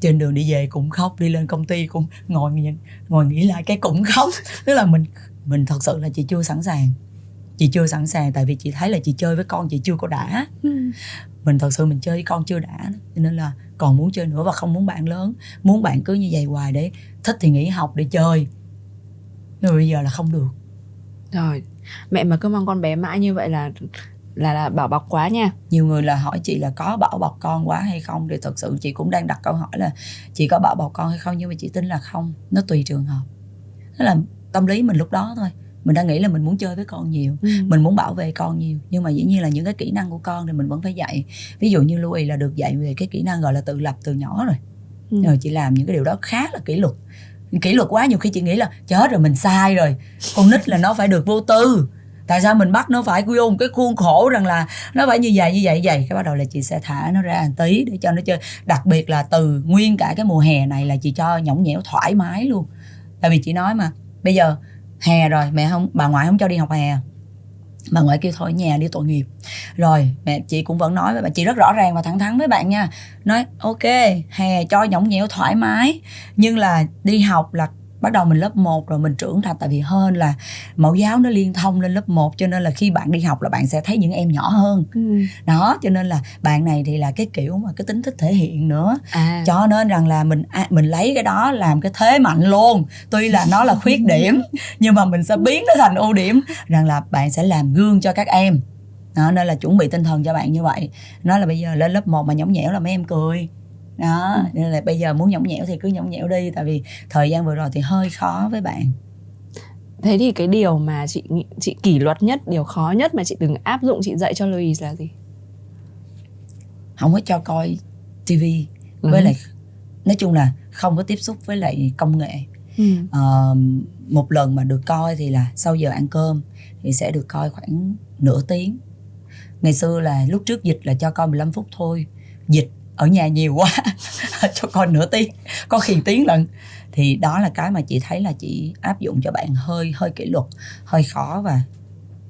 Trên đường đi về cũng khóc đi lên công ty cũng ngồi ngồi nghĩ lại cái cũng khóc. Tức là mình mình thật sự là chị chưa sẵn sàng chị chưa sẵn sàng tại vì chị thấy là chị chơi với con chị chưa có đã. Ừ. mình thật sự mình chơi với con chưa đã cho nên là còn muốn chơi nữa và không muốn bạn lớn. Muốn bạn cứ như vậy hoài để thích thì nghỉ học để chơi. Nhưng mà bây giờ là không được. Rồi mẹ mà cứ mong con bé mãi như vậy là là là bảo bọc quá nha. Nhiều người là hỏi chị là có bảo bọc con quá hay không thì thật sự chị cũng đang đặt câu hỏi là chị có bảo bọc con hay không nhưng mà chị tin là không. Nó tùy trường hợp. Đó là tâm lý mình lúc đó thôi mình đang nghĩ là mình muốn chơi với con nhiều ừ. mình muốn bảo vệ con nhiều. Nhưng mà dĩ nhiên là những cái kỹ năng của con thì mình vẫn phải dạy. Ví dụ như Louis là được dạy về cái kỹ năng gọi là tự lập từ nhỏ rồi. Ừ. rồi chị làm những cái điều đó khá là kỷ luật. Kỷ luật quá nhiều khi chị nghĩ là chết rồi mình sai rồi. Con nít là nó phải được vô tư. Tại sao mình bắt nó phải vô một cái khuôn khổ rằng là nó phải như vậy như vậy như vậy? Cái bắt đầu là chị sẽ thả nó ra một tí để cho nó chơi. Đặc biệt là từ nguyên cả cái mùa hè này là chị cho nhõng nhẽo thoải mái luôn. Tại vì chị nói mà bây giờ hè rồi, mẹ không, bà ngoại không cho đi học hè. Bà ngoại kêu thôi, nhà đi tội nghiệp. Rồi, mẹ, chị cũng vẫn nói với bạn chị rất rõ ràng và thẳng thắn với bạn nha. Nói, ok, hè cho nhõng nhẽo thoải mái, nhưng là đi học là bắt đầu mình lớp 1 rồi mình trưởng thành tại vì hơn là mẫu giáo nó liên thông lên lớp 1 cho nên là khi bạn đi học là bạn sẽ thấy những em nhỏ hơn. Ừ. đó cho nên là bạn này thì là cái kiểu mà cái tính thích thể hiện nữa. À. Cho nên rằng là mình mình lấy cái đó làm cái thế mạnh luôn. Tuy là nó là khuyết điểm nhưng mà mình sẽ biến nó thành ưu điểm. Rằng là bạn sẽ làm gương cho các em. Đó, nên là chuẩn bị tinh thần cho bạn như vậy. Nói là bây giờ lên lớp 1 mà nhõng nhẽo là mấy em cười đó nên là bây giờ muốn nhõng nhẽo thì cứ nhõng nhẽo đi tại vì thời gian vừa rồi thì hơi khó với bạn thế thì cái điều mà chị chị kỷ luật nhất điều khó nhất mà chị từng áp dụng chị dạy cho Louis là gì không có cho coi tivi với Ừ. lại nói chung là không có tiếp xúc với lại công nghệ ừ. Ờ, một lần mà được coi thì là sau giờ ăn cơm thì sẽ được coi khoảng nửa tiếng ngày xưa là lúc trước dịch là cho coi 15 phút thôi dịch ở nhà nhiều quá, cho con nửa tiếng, có khi tiếng lần thì đó là cái mà chị thấy là chị áp dụng cho bạn hơi hơi kỷ luật, hơi khó và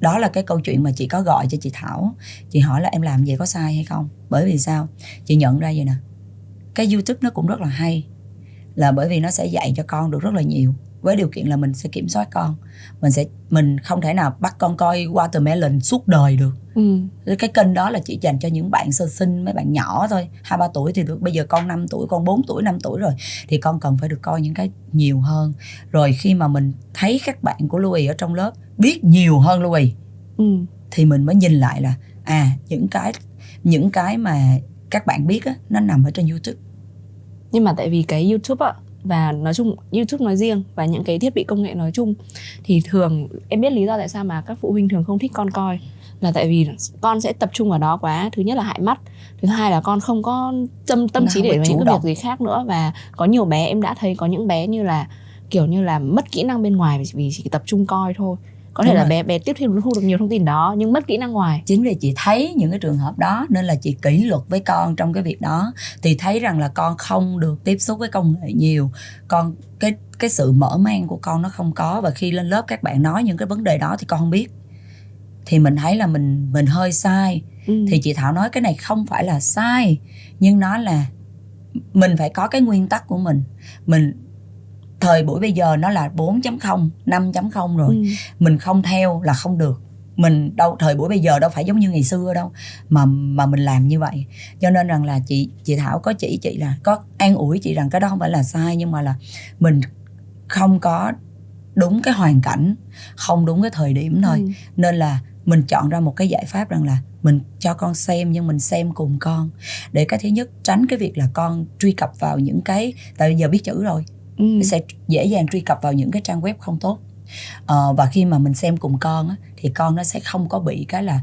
đó là cái câu chuyện mà chị có gọi cho chị Thảo. Chị hỏi là em làm vậy có sai hay không? Bởi vì sao? Chị nhận ra vậy nè, cái YouTube nó cũng rất là hay, là bởi vì nó sẽ dạy cho con được rất là nhiều với điều kiện là mình sẽ kiểm soát con. Mình sẽ mình không thể nào bắt con coi watermelon suốt đời được. Ừ. cái kênh đó là chỉ dành cho những bạn sơ sinh mấy bạn nhỏ thôi. Hai ba tuổi thì được. Bây giờ con 5 tuổi con 4 tuổi 5 tuổi rồi. Thì con cần phải được coi những cái nhiều hơn. Rồi khi mà mình thấy các bạn của Louis ở trong lớp biết nhiều hơn Louis Ừ. thì mình mới nhìn lại là à những cái những cái mà các bạn biết á nó nằm ở trên YouTube. Nhưng mà tại vì cái YouTube ạ và nói chung YouTube nói riêng và những cái thiết bị công nghệ nói chung thì thường em biết lý do tại sao mà các phụ huynh thường không thích con coi là tại vì con sẽ tập trung vào đó quá. Thứ nhất là hại mắt thứ hai là con không có tâm tâm trí để vào những cái việc gì khác nữa. Và có nhiều bé em đã thấy có những bé như là kiểu như là mất kỹ năng bên ngoài vì chỉ tập trung coi thôi có thể Đúng là rồi. bé bé tiếp thu thu được nhiều thông tin đó nhưng mất kỹ năng ngoài. Chính vì chị thấy những cái trường hợp đó nên là chị kỷ luật với con trong cái việc đó. Thì thấy rằng là con không được tiếp xúc với công nghệ nhiều. Con cái cái sự mở mang của con nó không có. Và khi lên lớp các bạn nói những cái vấn đề đó thì con không biết. Thì mình thấy là mình mình hơi sai. Ừ. thì chị Thảo nói cái này không phải là sai nhưng nó là mình phải có cái nguyên tắc của mình. Mình thời buổi bây giờ nó là 4.0 5.0 rồi. Ừ. mình không theo là không được. Mình đâu thời buổi bây giờ đâu phải giống như ngày xưa đâu mà mà mình làm như vậy. Cho nên rằng là chị chị Thảo có chỉ chị là có an ủi chị rằng cái đó không phải là sai nhưng mà là mình không có đúng cái hoàn cảnh không đúng cái thời điểm thôi. Ừ. nên là mình chọn ra một cái giải pháp rằng là mình cho con xem nhưng mình xem cùng con. Để cái thứ nhất tránh cái việc là con truy cập vào những cái tại bây giờ biết chữ rồi Ừ. sẽ dễ dàng truy cập vào những cái trang web không tốt. Ờ, và khi mà mình xem cùng con á, thì con nó sẽ không có bị cái là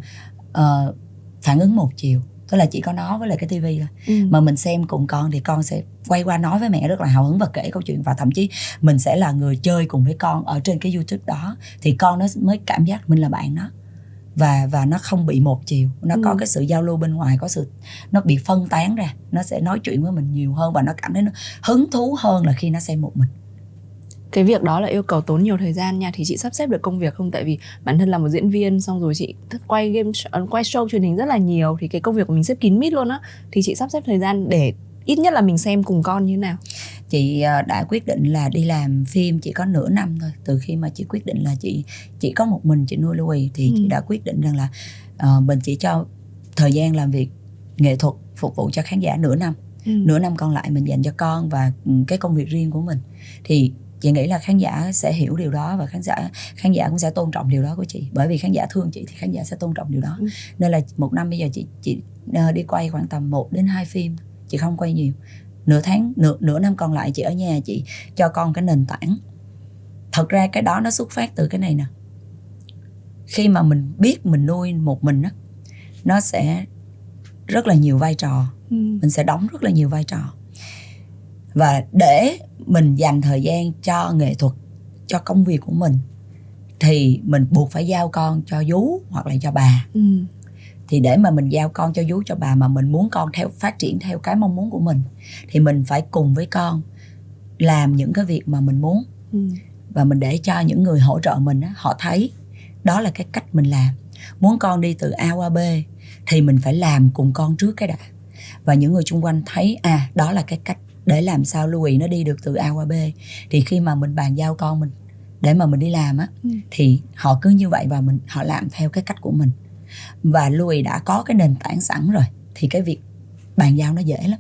ờ, phản ứng một chiều. Tức là chỉ có nó với lại cái tivi thôi. Ừ. mà mình xem cùng con thì con sẽ quay qua nói với mẹ rất là hào hứng và kể câu chuyện. Và thậm chí mình sẽ là người chơi cùng với con ở trên cái youtube đó. Thì con nó mới cảm giác mình là bạn nó và và nó không bị một chiều. Nó có Ừ. cái sự giao lưu bên ngoài có sự nó bị phân tán ra. Nó sẽ nói chuyện với mình nhiều hơn và nó cảm thấy nó hứng thú hơn là khi nó xem một mình. Cái việc đó là yêu cầu tốn nhiều thời gian nha. Thì chị sắp xếp được công việc không? Tại vì bản thân là một diễn viên xong rồi chị quay game sh- quay show truyền hình rất là nhiều. Thì cái công việc của mình xếp kín mít luôn á. Thì chị sắp xếp thời gian để ít nhất là mình xem cùng con như thế nào. Chị ờ, đã quyết định là đi làm phim chỉ có nửa năm thôi. Từ khi mà chị quyết định là chị chỉ có một mình chị nuôi Louis thì chị Ừ. đã quyết định rằng là ờ, mình chỉ cho thời gian làm việc nghệ thuật phục vụ cho khán giả nửa năm. Ừ. nửa năm còn lại mình dành cho con và ừ, cái công việc riêng của mình. Thì chị nghĩ là khán giả sẽ hiểu điều đó và khán giả khán giả cũng sẽ tôn trọng điều đó của chị. Bởi vì khán giả thương chị thì khán giả sẽ tôn trọng điều đó. Ừ. nên là một năm bây giờ chị chị ờ, đi quay khoảng tầm 1 đến 2 phim chị không quay nhiều. Nửa tháng nửa nửa năm còn lại chị ở nhà chị cho con cái nền tảng. Thật ra cái đó nó xuất phát từ cái này nè. Khi mà mình biết mình nuôi một mình á nó sẽ rất là nhiều vai trò. Ừ. mình sẽ đóng rất là nhiều vai trò. Và để mình dành thời gian cho nghệ thuật cho công việc của mình thì mình buộc phải giao con cho vú hoặc là cho bà. Ừ. thì để mà mình giao con cho vú cho bà mà mình muốn con theo phát triển theo cái mong muốn của mình thì mình phải cùng với con làm những cái việc mà mình muốn. Ừ. và mình để cho những người hỗ trợ mình á, họ thấy đó là cái cách mình làm. Muốn con đi từ A qua B thì mình phải làm cùng con trước cái đã. Và những người xung quanh thấy à đó là cái cách để làm sao Louis nó đi được từ A qua B. Thì khi mà mình bàn giao con mình để mà mình đi làm á Ừ. thì họ cứ như vậy và mình họ làm theo cái cách của mình và Louis đã có cái nền tảng sẵn rồi thì cái việc bàn giao nó dễ lắm.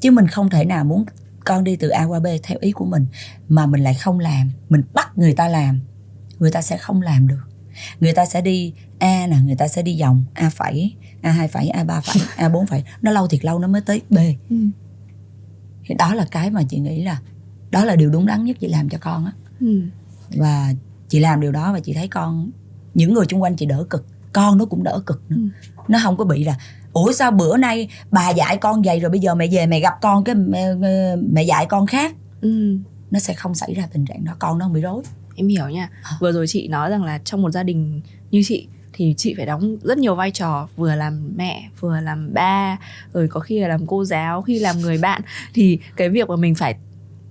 Chứ mình không thể nào muốn con đi từ A qua B theo ý của mình mà mình lại không làm. Mình bắt người ta làm người ta sẽ không làm được. Người ta sẽ đi A nè người ta sẽ đi vòng A phẩy A hai phẩy A ba phẩy A bốn phẩy. Nó lâu thiệt lâu nó mới tới B. Ừ. thì đó là cái mà chị nghĩ là đó là điều đúng đắn nhất chị làm cho con á. Ừ. và chị làm điều đó và chị thấy con những người xung quanh chị đỡ cực con nó cũng đỡ cực nữa Ừ. nó không có bị là ủa sao bữa nay bà dạy con vậy rồi bây giờ mẹ về mẹ gặp con cái mẹ, mẹ dạy con khác Ừ. nó sẽ không xảy ra tình trạng đó con nó không bị rối em hiểu nha À. vừa rồi chị nói rằng là trong một gia đình như chị thì chị phải đóng rất nhiều vai trò vừa làm mẹ vừa làm ba rồi có khi là làm cô giáo khi làm người bạn thì cái việc mà mình phải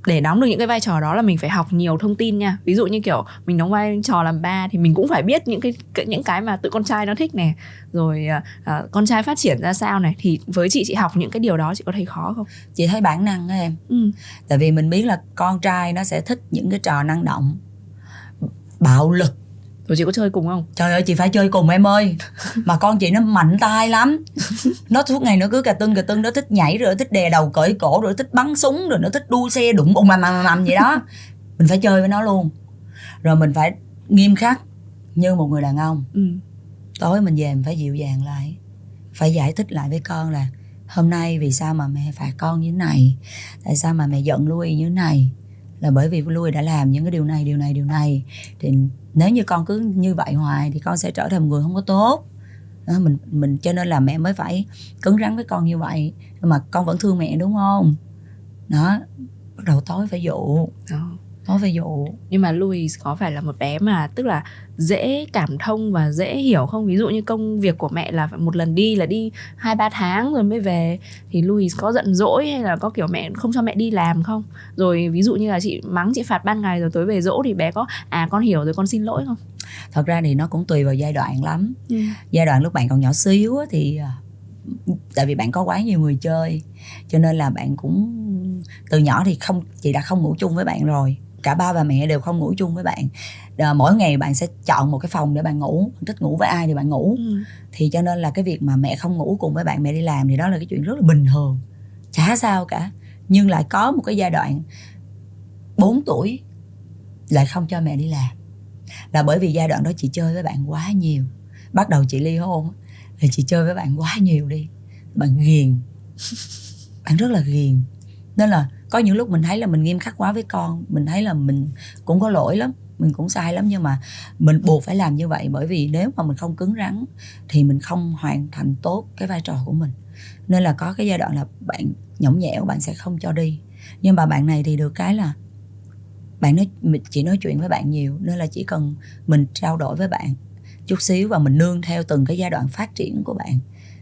để đóng được những cái vai trò đó là mình phải học nhiều thông tin nha. Ví dụ như kiểu mình đóng vai trò làm ba thì mình cũng phải biết những cái những cái mà tự con trai nó thích này rồi à, à, con trai phát triển ra sao này. Thì với chị chị học những cái điều đó chị có thấy khó không? Chị thấy bản năng á em. Ừ. Tại vì mình biết là con trai nó sẽ thích những cái trò năng động bạo lực rồi chị có chơi cùng không? Trời ơi chị phải chơi cùng em ơi. Mà con chị nó mạnh tay lắm. Nó suốt ngày nó cứ cà tưng cà tưng nó thích nhảy rồi nó thích đè đầu cởi cổ rồi nó thích bắn súng rồi nó thích đua xe đụng bụng mầm mầm mầm vậy đó. Mình phải chơi với nó luôn. Rồi mình phải nghiêm khắc như một người đàn ông. Ừ. Tối mình về mình phải dịu dàng lại. Phải giải thích lại với con là hôm nay vì sao mà mẹ phạt con như thế này? Tại sao mà mẹ giận Louis như thế này là bởi vì Louis đã làm những cái điều này điều này điều này. Thì nếu như con cứ như vậy hoài thì con sẽ trở thành một người không có tốt. Đó, mình mình cho nên là mẹ mới phải cứng rắn với con như vậy. Mà con vẫn thương mẹ đúng không? Đó bắt đầu tối phải dụ. Đó tối phải dụ. Nhưng mà Louis có phải là một bé mà tức là dễ cảm thông và dễ hiểu không? Ví dụ như công việc của mẹ là phải một lần đi là đi hai ba tháng rồi mới về. Thì Louis có giận dỗi hay là có kiểu mẹ không cho mẹ đi làm không? Rồi ví dụ như là chị mắng chị phạt ban ngày rồi tối về dỗ thì bé có à con hiểu rồi con xin lỗi không? Thật ra thì nó cũng tùy vào giai đoạn lắm. Ừ. giai đoạn lúc bạn còn nhỏ xíu thì à, tại vì bạn có quá nhiều người chơi cho nên là bạn cũng từ nhỏ thì không chị đã không ngủ chung với bạn rồi cả ba và mẹ đều không ngủ chung với bạn. À, mỗi ngày bạn sẽ chọn một cái phòng để bạn ngủ thích ngủ với ai thì bạn ngủ. Ừ. thì cho nên là cái việc mà mẹ không ngủ cùng với bạn mẹ đi làm thì đó là cái chuyện rất là bình thường chả sao cả. Nhưng lại có một cái giai đoạn 4 tuổi lại không cho mẹ đi làm. Là bởi vì giai đoạn đó chị chơi với bạn quá nhiều. Bắt đầu chị ly hôn thì chị chơi với bạn quá nhiều đi. Bạn ghiền. Bạn rất là ghiền nên là có những lúc mình thấy là mình nghiêm khắc quá với con, mình thấy là mình cũng có lỗi lắm, mình cũng sai lắm. Nhưng mà mình buộc phải làm như vậy bởi vì nếu mà mình không cứng rắn thì mình không hoàn thành tốt cái vai trò của mình. Nên là có cái giai đoạn là bạn nhõng nhẽo, bạn sẽ không cho đi. Nhưng mà bạn này thì được cái là bạn nói, mình chỉ nói chuyện với bạn nhiều, nên là chỉ cần mình trao đổi với bạn chút xíu và mình nương theo từng cái giai đoạn phát triển của bạn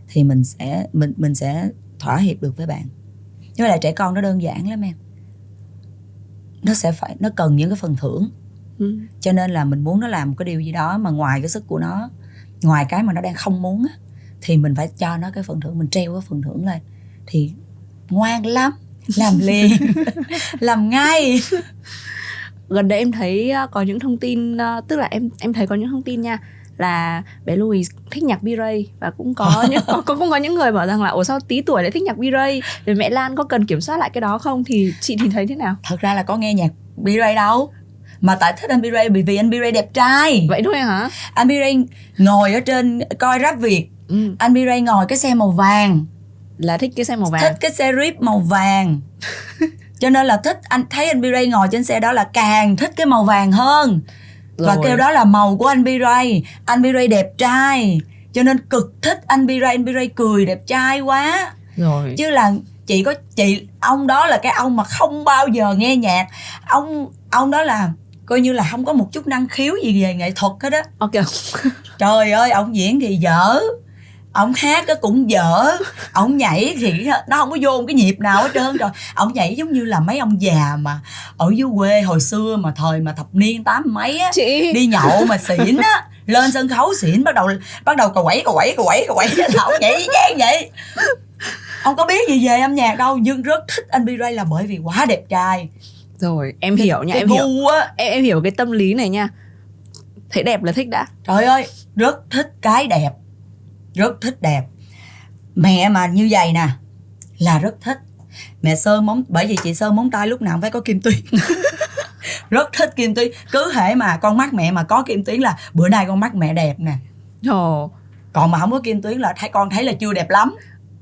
thì mình sẽ, mình mình sẽ thỏa hiệp được với bạn mà lại trẻ con nó đơn giản lắm em. Nó sẽ phải nó cần những cái phần thưởng. Ừ. cho nên là mình muốn nó làm một cái điều gì đó mà ngoài cái sức của nó ngoài cái mà nó đang không muốn á thì mình phải cho nó cái phần thưởng mình treo cái phần thưởng lên. Thì ngoan lắm làm liền làm ngay. Gần đây em thấy uh, có những thông tin uh, tức là em em thấy có những thông tin nha là bé Louis thích nhạc B-Ray và cũng có những có, cũng có những người bảo rằng là ủa sao tí tuổi lại thích nhạc B-Ray? Rồi mẹ Lan có cần kiểm soát lại cái đó không? Thì chị thì thấy thế nào? Thật ra là có nghe nhạc B-Ray đâu. Mà tại thích anh B-Ray bởi vì anh B-Ray đẹp trai. Vậy thôi hả? Anh B-Ray ngồi ở trên coi rap Việt. Ừ. anh B-Ray ngồi cái xe màu vàng. Là thích cái xe màu vàng. Thích cái xe Jeep màu vàng. Cho nên là thích anh thấy anh B-Ray ngồi trên xe đó là càng thích cái màu vàng hơn và kêu đó là màu của anh B-Ray anh B-Ray đẹp trai. Cho nên cực thích anh B-Ray anh B-Ray cười đẹp trai quá. Rồi. Chứ là chị có chị ông đó là cái ông mà không bao giờ nghe nhạc. Ông ông đó là coi như là không có một chút năng khiếu gì về nghệ thuật hết á. Ok. Trời ơi ông diễn thì dở ông hát cũng dở. Ông nhảy thì nó không có vô một cái nhịp nào hết trơn rồi. Ông nhảy giống như là mấy ông già mà ở dưới quê hồi xưa mà thời mà thập niên tám mấy á chị. đi nhậu mà xỉn á lên sân khấu xỉn bắt đầu bắt đầu cậu quẩy cậu quẩy cậu quẩy cậu quẩy. Là ông nhảy chang vậy? Ông có biết gì về âm nhạc đâu. Nhưng rất thích anh B-Ray là bởi vì quá đẹp trai. Rồi em hiểu nha cái em hiểu. á. Em em hiểu cái tâm lý này nha. Thấy đẹp là thích đã. Trời ơi rất thích cái đẹp rất thích đẹp. Mẹ mà như vậy nè là rất thích. Mẹ sơn móng bởi vì chị sơn móng tay lúc nào cũng phải có kim tuyến. Rất thích kim tuyến. Cứ hễ mà con mắt mẹ mà có kim tuyến là bữa nay con mắt mẹ đẹp nè. Ồ, còn mà không có kim tuyến là thấy con thấy là chưa đẹp lắm.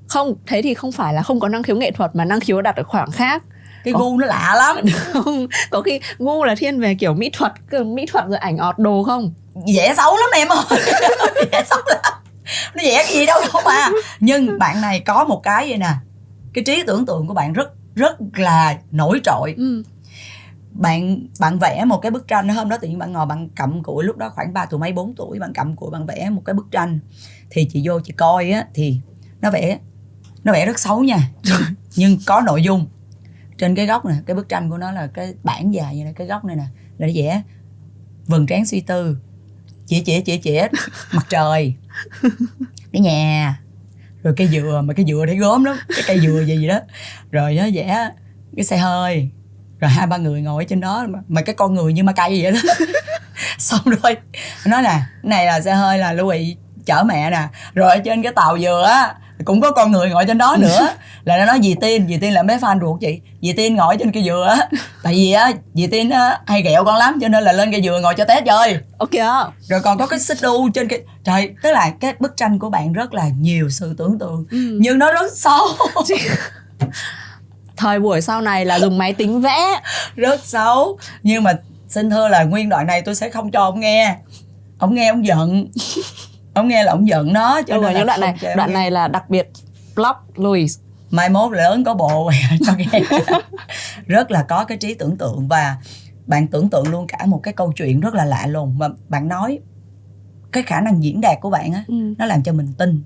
Không thế thì không phải là không có năng khiếu nghệ thuật mà năng khiếu đặt ở khoảng khác cái gu nó lạ lắm. Không có khi ngu là thiên về kiểu mỹ thuật mỹ thuật rồi ảnh ọt đồ không? Vẽ xấu lắm em ơi. Vẽ xấu lắm nó vẽ cái gì đâu đâu mà nhưng bạn này có một cái vậy nè. Cái trí tưởng tượng của bạn rất rất là nổi trội. Ừ. bạn bạn vẽ một cái bức tranh hôm đó tự nhiên bạn ngồi bạn cầm cụi lúc đó khoảng ba tuổi mấy bốn tuổi bạn cầm cụi bạn vẽ một cái bức tranh. Thì chị vô chị coi á thì nó vẽ nó vẽ rất xấu nha. Nhưng, có nội dung. Trên cái góc nè cái bức tranh của nó là cái bản dài vậy nè cái góc này nè là nó vẽ vầng trán suy tư. Chỉ chỉ chỉ chỉ mặt trời cái nhà. Rồi cây dừa mà cây dừa thấy gớm lắm cái cây dừa gì gì đó. Rồi nó vẽ cái xe hơi. Rồi hai ba người ngồi ở trên đó mà, mà cái con người như ma cây vậy đó. Xong rồi nói nè này là xe hơi là Louis chở mẹ nè. Rồi ở trên cái tàu dừa á cũng có con người ngồi trên đó nữa. Là nó nói dì tiên dì tiên là mấy fan ruột chị. Dì tiên ngồi trên cây dừa á. Tại vì á dì tiên á hay ghẹo con lắm cho nên là lên cây dừa ngồi cho té chơi. Ok rồi còn có cái xích đu trên cái trời tức là cái bức tranh của bạn rất là nhiều sự tưởng tượng ừ. nhưng nó rất xấu thời buổi sau này là dùng máy tính vẽ. Rất xấu nhưng mà xin thưa là nguyên đoạn này tôi sẽ không cho ông nghe. Ông nghe ông giận ông nghe là ông giận nó cho Đúng rồi nên là những đoạn không này cho em đoạn nghe. này là đặc biệt block Louis mai mốt lớn có bộ cho nghe rất là có cái trí tưởng tượng và bạn tưởng tượng luôn cả một cái câu chuyện rất là lạ lùng mà bạn nói cái khả năng diễn đạt của bạn á ừ. nó làm cho mình tin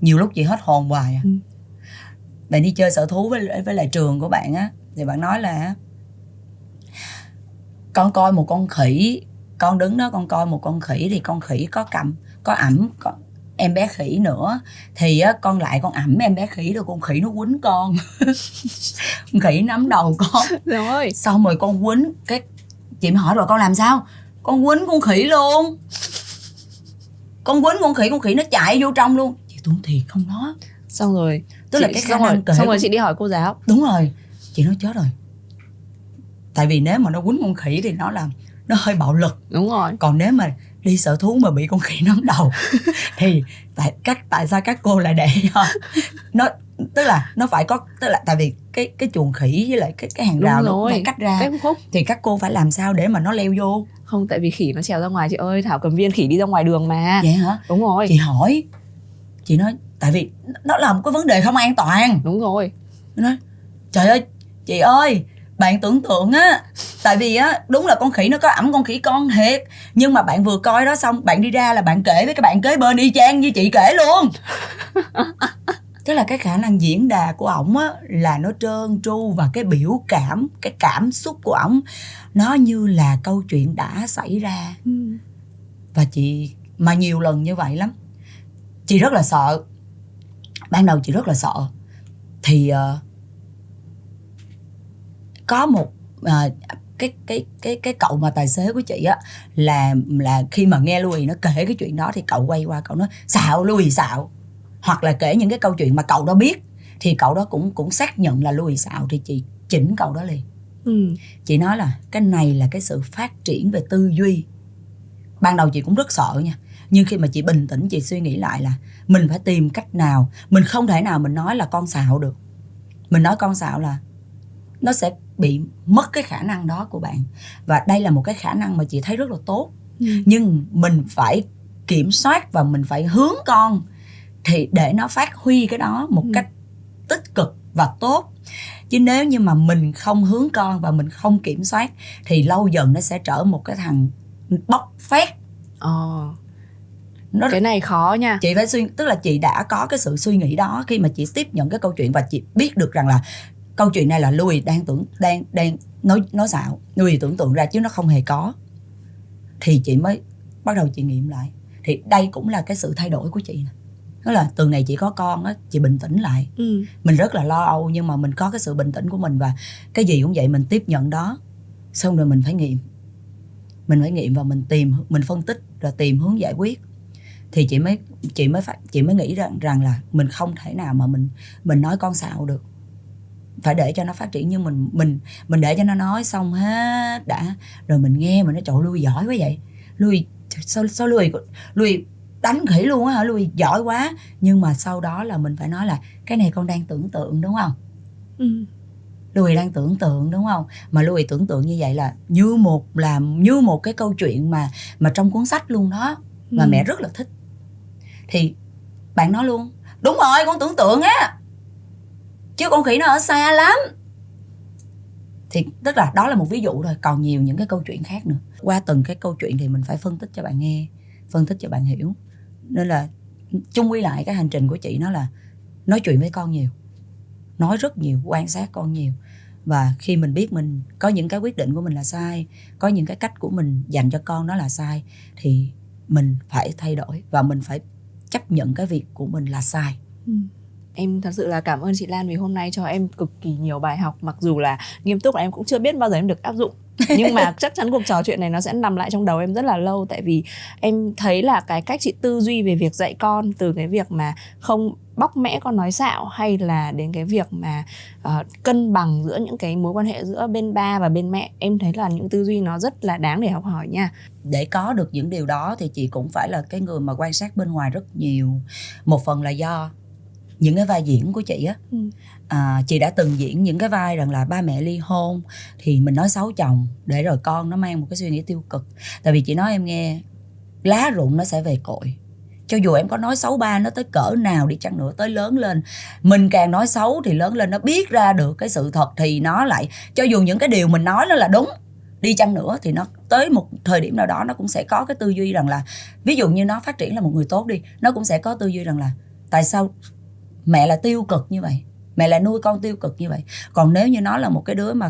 nhiều lúc chị hết hồn hoài à. Ừ. bạn đi chơi sở thú với với lại trường của bạn á thì bạn nói là con coi một con khỉ con đứng đó con coi một con khỉ thì con khỉ có cầm có ẩm có em bé khỉ nữa. Thì á, con lại con ẩm em bé khỉ rồi con khỉ nó quýnh con. Con khỉ nắm đầu con. Rồi xong rồi con quýnh cái chị mới hỏi rồi con làm sao? Con quýnh con khỉ luôn. Con quýnh con khỉ con khỉ nó chạy vô trong luôn. Chị tuấn thiệt không nó xong rồi. Tức là chị- cái khả xong rồi. năng kể xong rồi chị đi hỏi cô giáo. Đúng rồi. Chị nói chết rồi. Tại vì nếu mà nó quýnh con khỉ thì nó làm nó hơi bạo lực. Đúng rồi. Còn nếu mà đi sở thú mà bị con khỉ nắm đầu. Thì tại các tại sao các cô lại để nó tức là nó phải có tức là tại vì cái cái chuồng khỉ với lại cái cái hàng Đúng rào nó phải cách ra cách khúc thì các cô phải làm sao để mà nó leo vô? Không tại vì khỉ nó trèo ra ngoài chị ơi thảo cầm viên khỉ đi ra ngoài đường mà. Vậy hả? Đúng rồi. Chị hỏi chị nói tại vì nó là một cái vấn đề không an toàn. Đúng rồi. Nó nói trời ơi chị ơi bạn tưởng tượng á tại vì á đúng là con khỉ nó có ẩm con khỉ con thiệt. Nhưng mà bạn vừa coi đó xong bạn đi ra là bạn kể với các bạn kế bên y chang như chị kể luôn. Tức là cái khả năng diễn đà của ổng á là nó trơn tru và cái biểu cảm cái cảm xúc của ổng nó như là câu chuyện đã xảy ra. Ừ. và chị mà nhiều lần như vậy lắm. Chị rất là sợ. Ban đầu chị rất là sợ. Thì ờ, có một ờ, cái cái cái cái cậu mà tài xế của chị á là là khi mà nghe Louis nó kể cái chuyện đó thì cậu quay qua cậu nói xạo Louis xạo. Hoặc là kể những cái câu chuyện mà cậu đó biết thì cậu đó cũng cũng xác nhận là Louis xạo thì chị chỉnh cậu đó liền. Ừ. chị nói là cái này là cái sự phát triển về tư duy. Ban đầu chị cũng rất sợ nha nhưng khi mà chị bình tĩnh chị suy nghĩ lại là mình phải tìm cách nào mình không thể nào mình nói là con xạo được. Mình nói con xạo là nó sẽ bị mất cái khả năng đó của bạn. Và đây là một cái khả năng mà chị thấy rất là tốt. Ừ. nhưng mình phải kiểm soát và mình phải hướng con thì để nó phát huy cái đó một Ừ. cách tích cực và tốt. Chứ nếu như mà mình không hướng con và mình không kiểm soát thì lâu dần nó sẽ trở một cái thằng bóc phét. Ờ, nó cái này khó nha. Chị phải suy tức là chị đã có cái sự suy nghĩ đó khi mà chị tiếp nhận cái câu chuyện và chị biết được rằng là câu chuyện này là Louis đang tưởng đang đang nói nói xạo. Louis tưởng tượng ra chứ nó không hề có. Thì chị mới bắt đầu chị nghiệm lại. Thì đây cũng là cái sự thay đổi của chị nè. Đó là từ ngày chị có con á chị bình tĩnh lại. Ừ. mình rất là lo âu nhưng mà mình có cái sự bình tĩnh của mình và cái gì cũng vậy mình tiếp nhận đó. Xong rồi mình phải nghiệm. Mình phải nghiệm và mình tìm mình phân tích rồi tìm hướng giải quyết. Thì chị mới chị mới phải chị mới nghĩ rằng rằng là mình không thể nào mà mình mình nói con xạo được phải để cho nó phát triển nhưng mình mình mình để cho nó nói xong hết đã rồi mình nghe mà nó trời lui giỏi quá vậy lui sao sao lui lui đánh khỉ luôn á hả lui giỏi quá nhưng mà sau đó là mình phải nói là cái này con đang tưởng tượng đúng không Ừ. Louis đang tưởng tượng đúng không? Mà Louis tưởng tượng như vậy là như một làm như một cái câu chuyện mà mà trong cuốn sách luôn đó mà Ừ. mẹ rất là thích. Thì bạn nói luôn, đúng rồi con tưởng tượng á. Chứ con khỉ nó ở xa lắm. Thì tức là đó là một ví dụ rồi còn nhiều những cái câu chuyện khác nữa. Qua từng cái câu chuyện thì mình phải phân tích cho bạn nghe, phân tích cho bạn hiểu. Nên là chung quy lại cái hành trình của chị nó là nói chuyện với con nhiều nói rất nhiều quan sát con nhiều và khi mình biết mình có những cái quyết định của mình là sai có những cái cách của mình dành cho con nó là sai thì mình phải thay đổi và mình phải chấp nhận cái việc của mình là sai Ừ. Em thật sự là cảm ơn chị Lan vì hôm nay cho em cực kỳ nhiều bài học. Mặc dù là nghiêm túc là em cũng chưa biết bao giờ em được áp dụng. Nhưng mà chắc chắn cuộc trò chuyện này nó sẽ nằm lại trong đầu em rất là lâu. Tại vì em thấy là cái cách chị tư duy về việc dạy con từ cái việc mà không bóc mẽ con nói xạo hay là đến cái việc mà ờ, cân bằng giữa những cái mối quan hệ giữa bên ba và bên mẹ em thấy là những tư duy nó rất là đáng để học hỏi nha. Để có được những điều đó thì chị cũng phải là cái người mà quan sát bên ngoài rất nhiều. Một phần là do những cái vai diễn của chị á Ừ. à, chị đã từng diễn những cái vai rằng là ba mẹ ly hôn thì mình nói xấu chồng để rồi con nó mang một cái suy nghĩ tiêu cực tại vì chị nói em nghe lá rụng nó sẽ về cội cho dù em có nói xấu ba nó tới cỡ nào đi chăng nữa tới lớn lên mình càng nói xấu thì lớn lên nó biết ra được cái sự thật thì nó lại cho dù những cái điều mình nói nó là đúng đi chăng nữa thì nó tới một thời điểm nào đó nó cũng sẽ có cái tư duy rằng là ví dụ như nó phát triển là một người tốt đi nó cũng sẽ có tư duy rằng là tại sao mẹ là tiêu cực như vậy. Mẹ là nuôi con tiêu cực như vậy. Còn nếu như nó là một cái đứa mà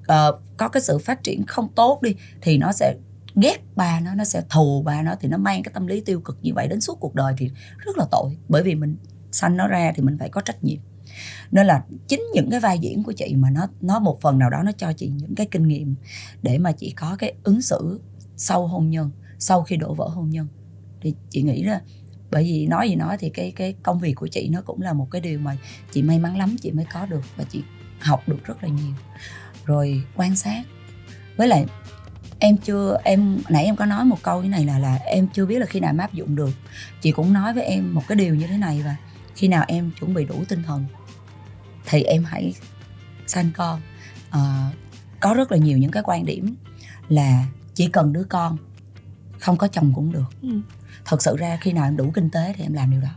uh, có cái sự phát triển không tốt đi thì nó sẽ ghét ba nó nó sẽ thù ba nó thì nó mang cái tâm lý tiêu cực như vậy đến suốt cuộc đời thì rất là tội. Bởi vì mình sanh nó ra thì mình phải có trách nhiệm. Nên là chính những cái vai diễn của chị mà nó nó một phần nào đó nó cho chị những cái kinh nghiệm để mà chị có cái ứng xử sau hôn nhân sau khi đổ vỡ hôn nhân. Thì chị nghĩ là bởi vì nói gì nói thì cái cái công việc của chị nó cũng là một cái điều mà chị may mắn lắm chị mới có được và chị học được rất là nhiều. Rồi quan sát. Với lại em chưa em nãy em có nói một câu như này là là em chưa biết là khi nào em áp dụng được. Chị cũng nói với em một cái điều như thế này và khi nào em chuẩn bị đủ tinh thần thì em hãy sanh con. À, có rất là nhiều những cái quan điểm là chỉ cần đứa con không có chồng cũng được. Ừ thật sự ra khi nào em đủ kinh tế thì em làm điều đó.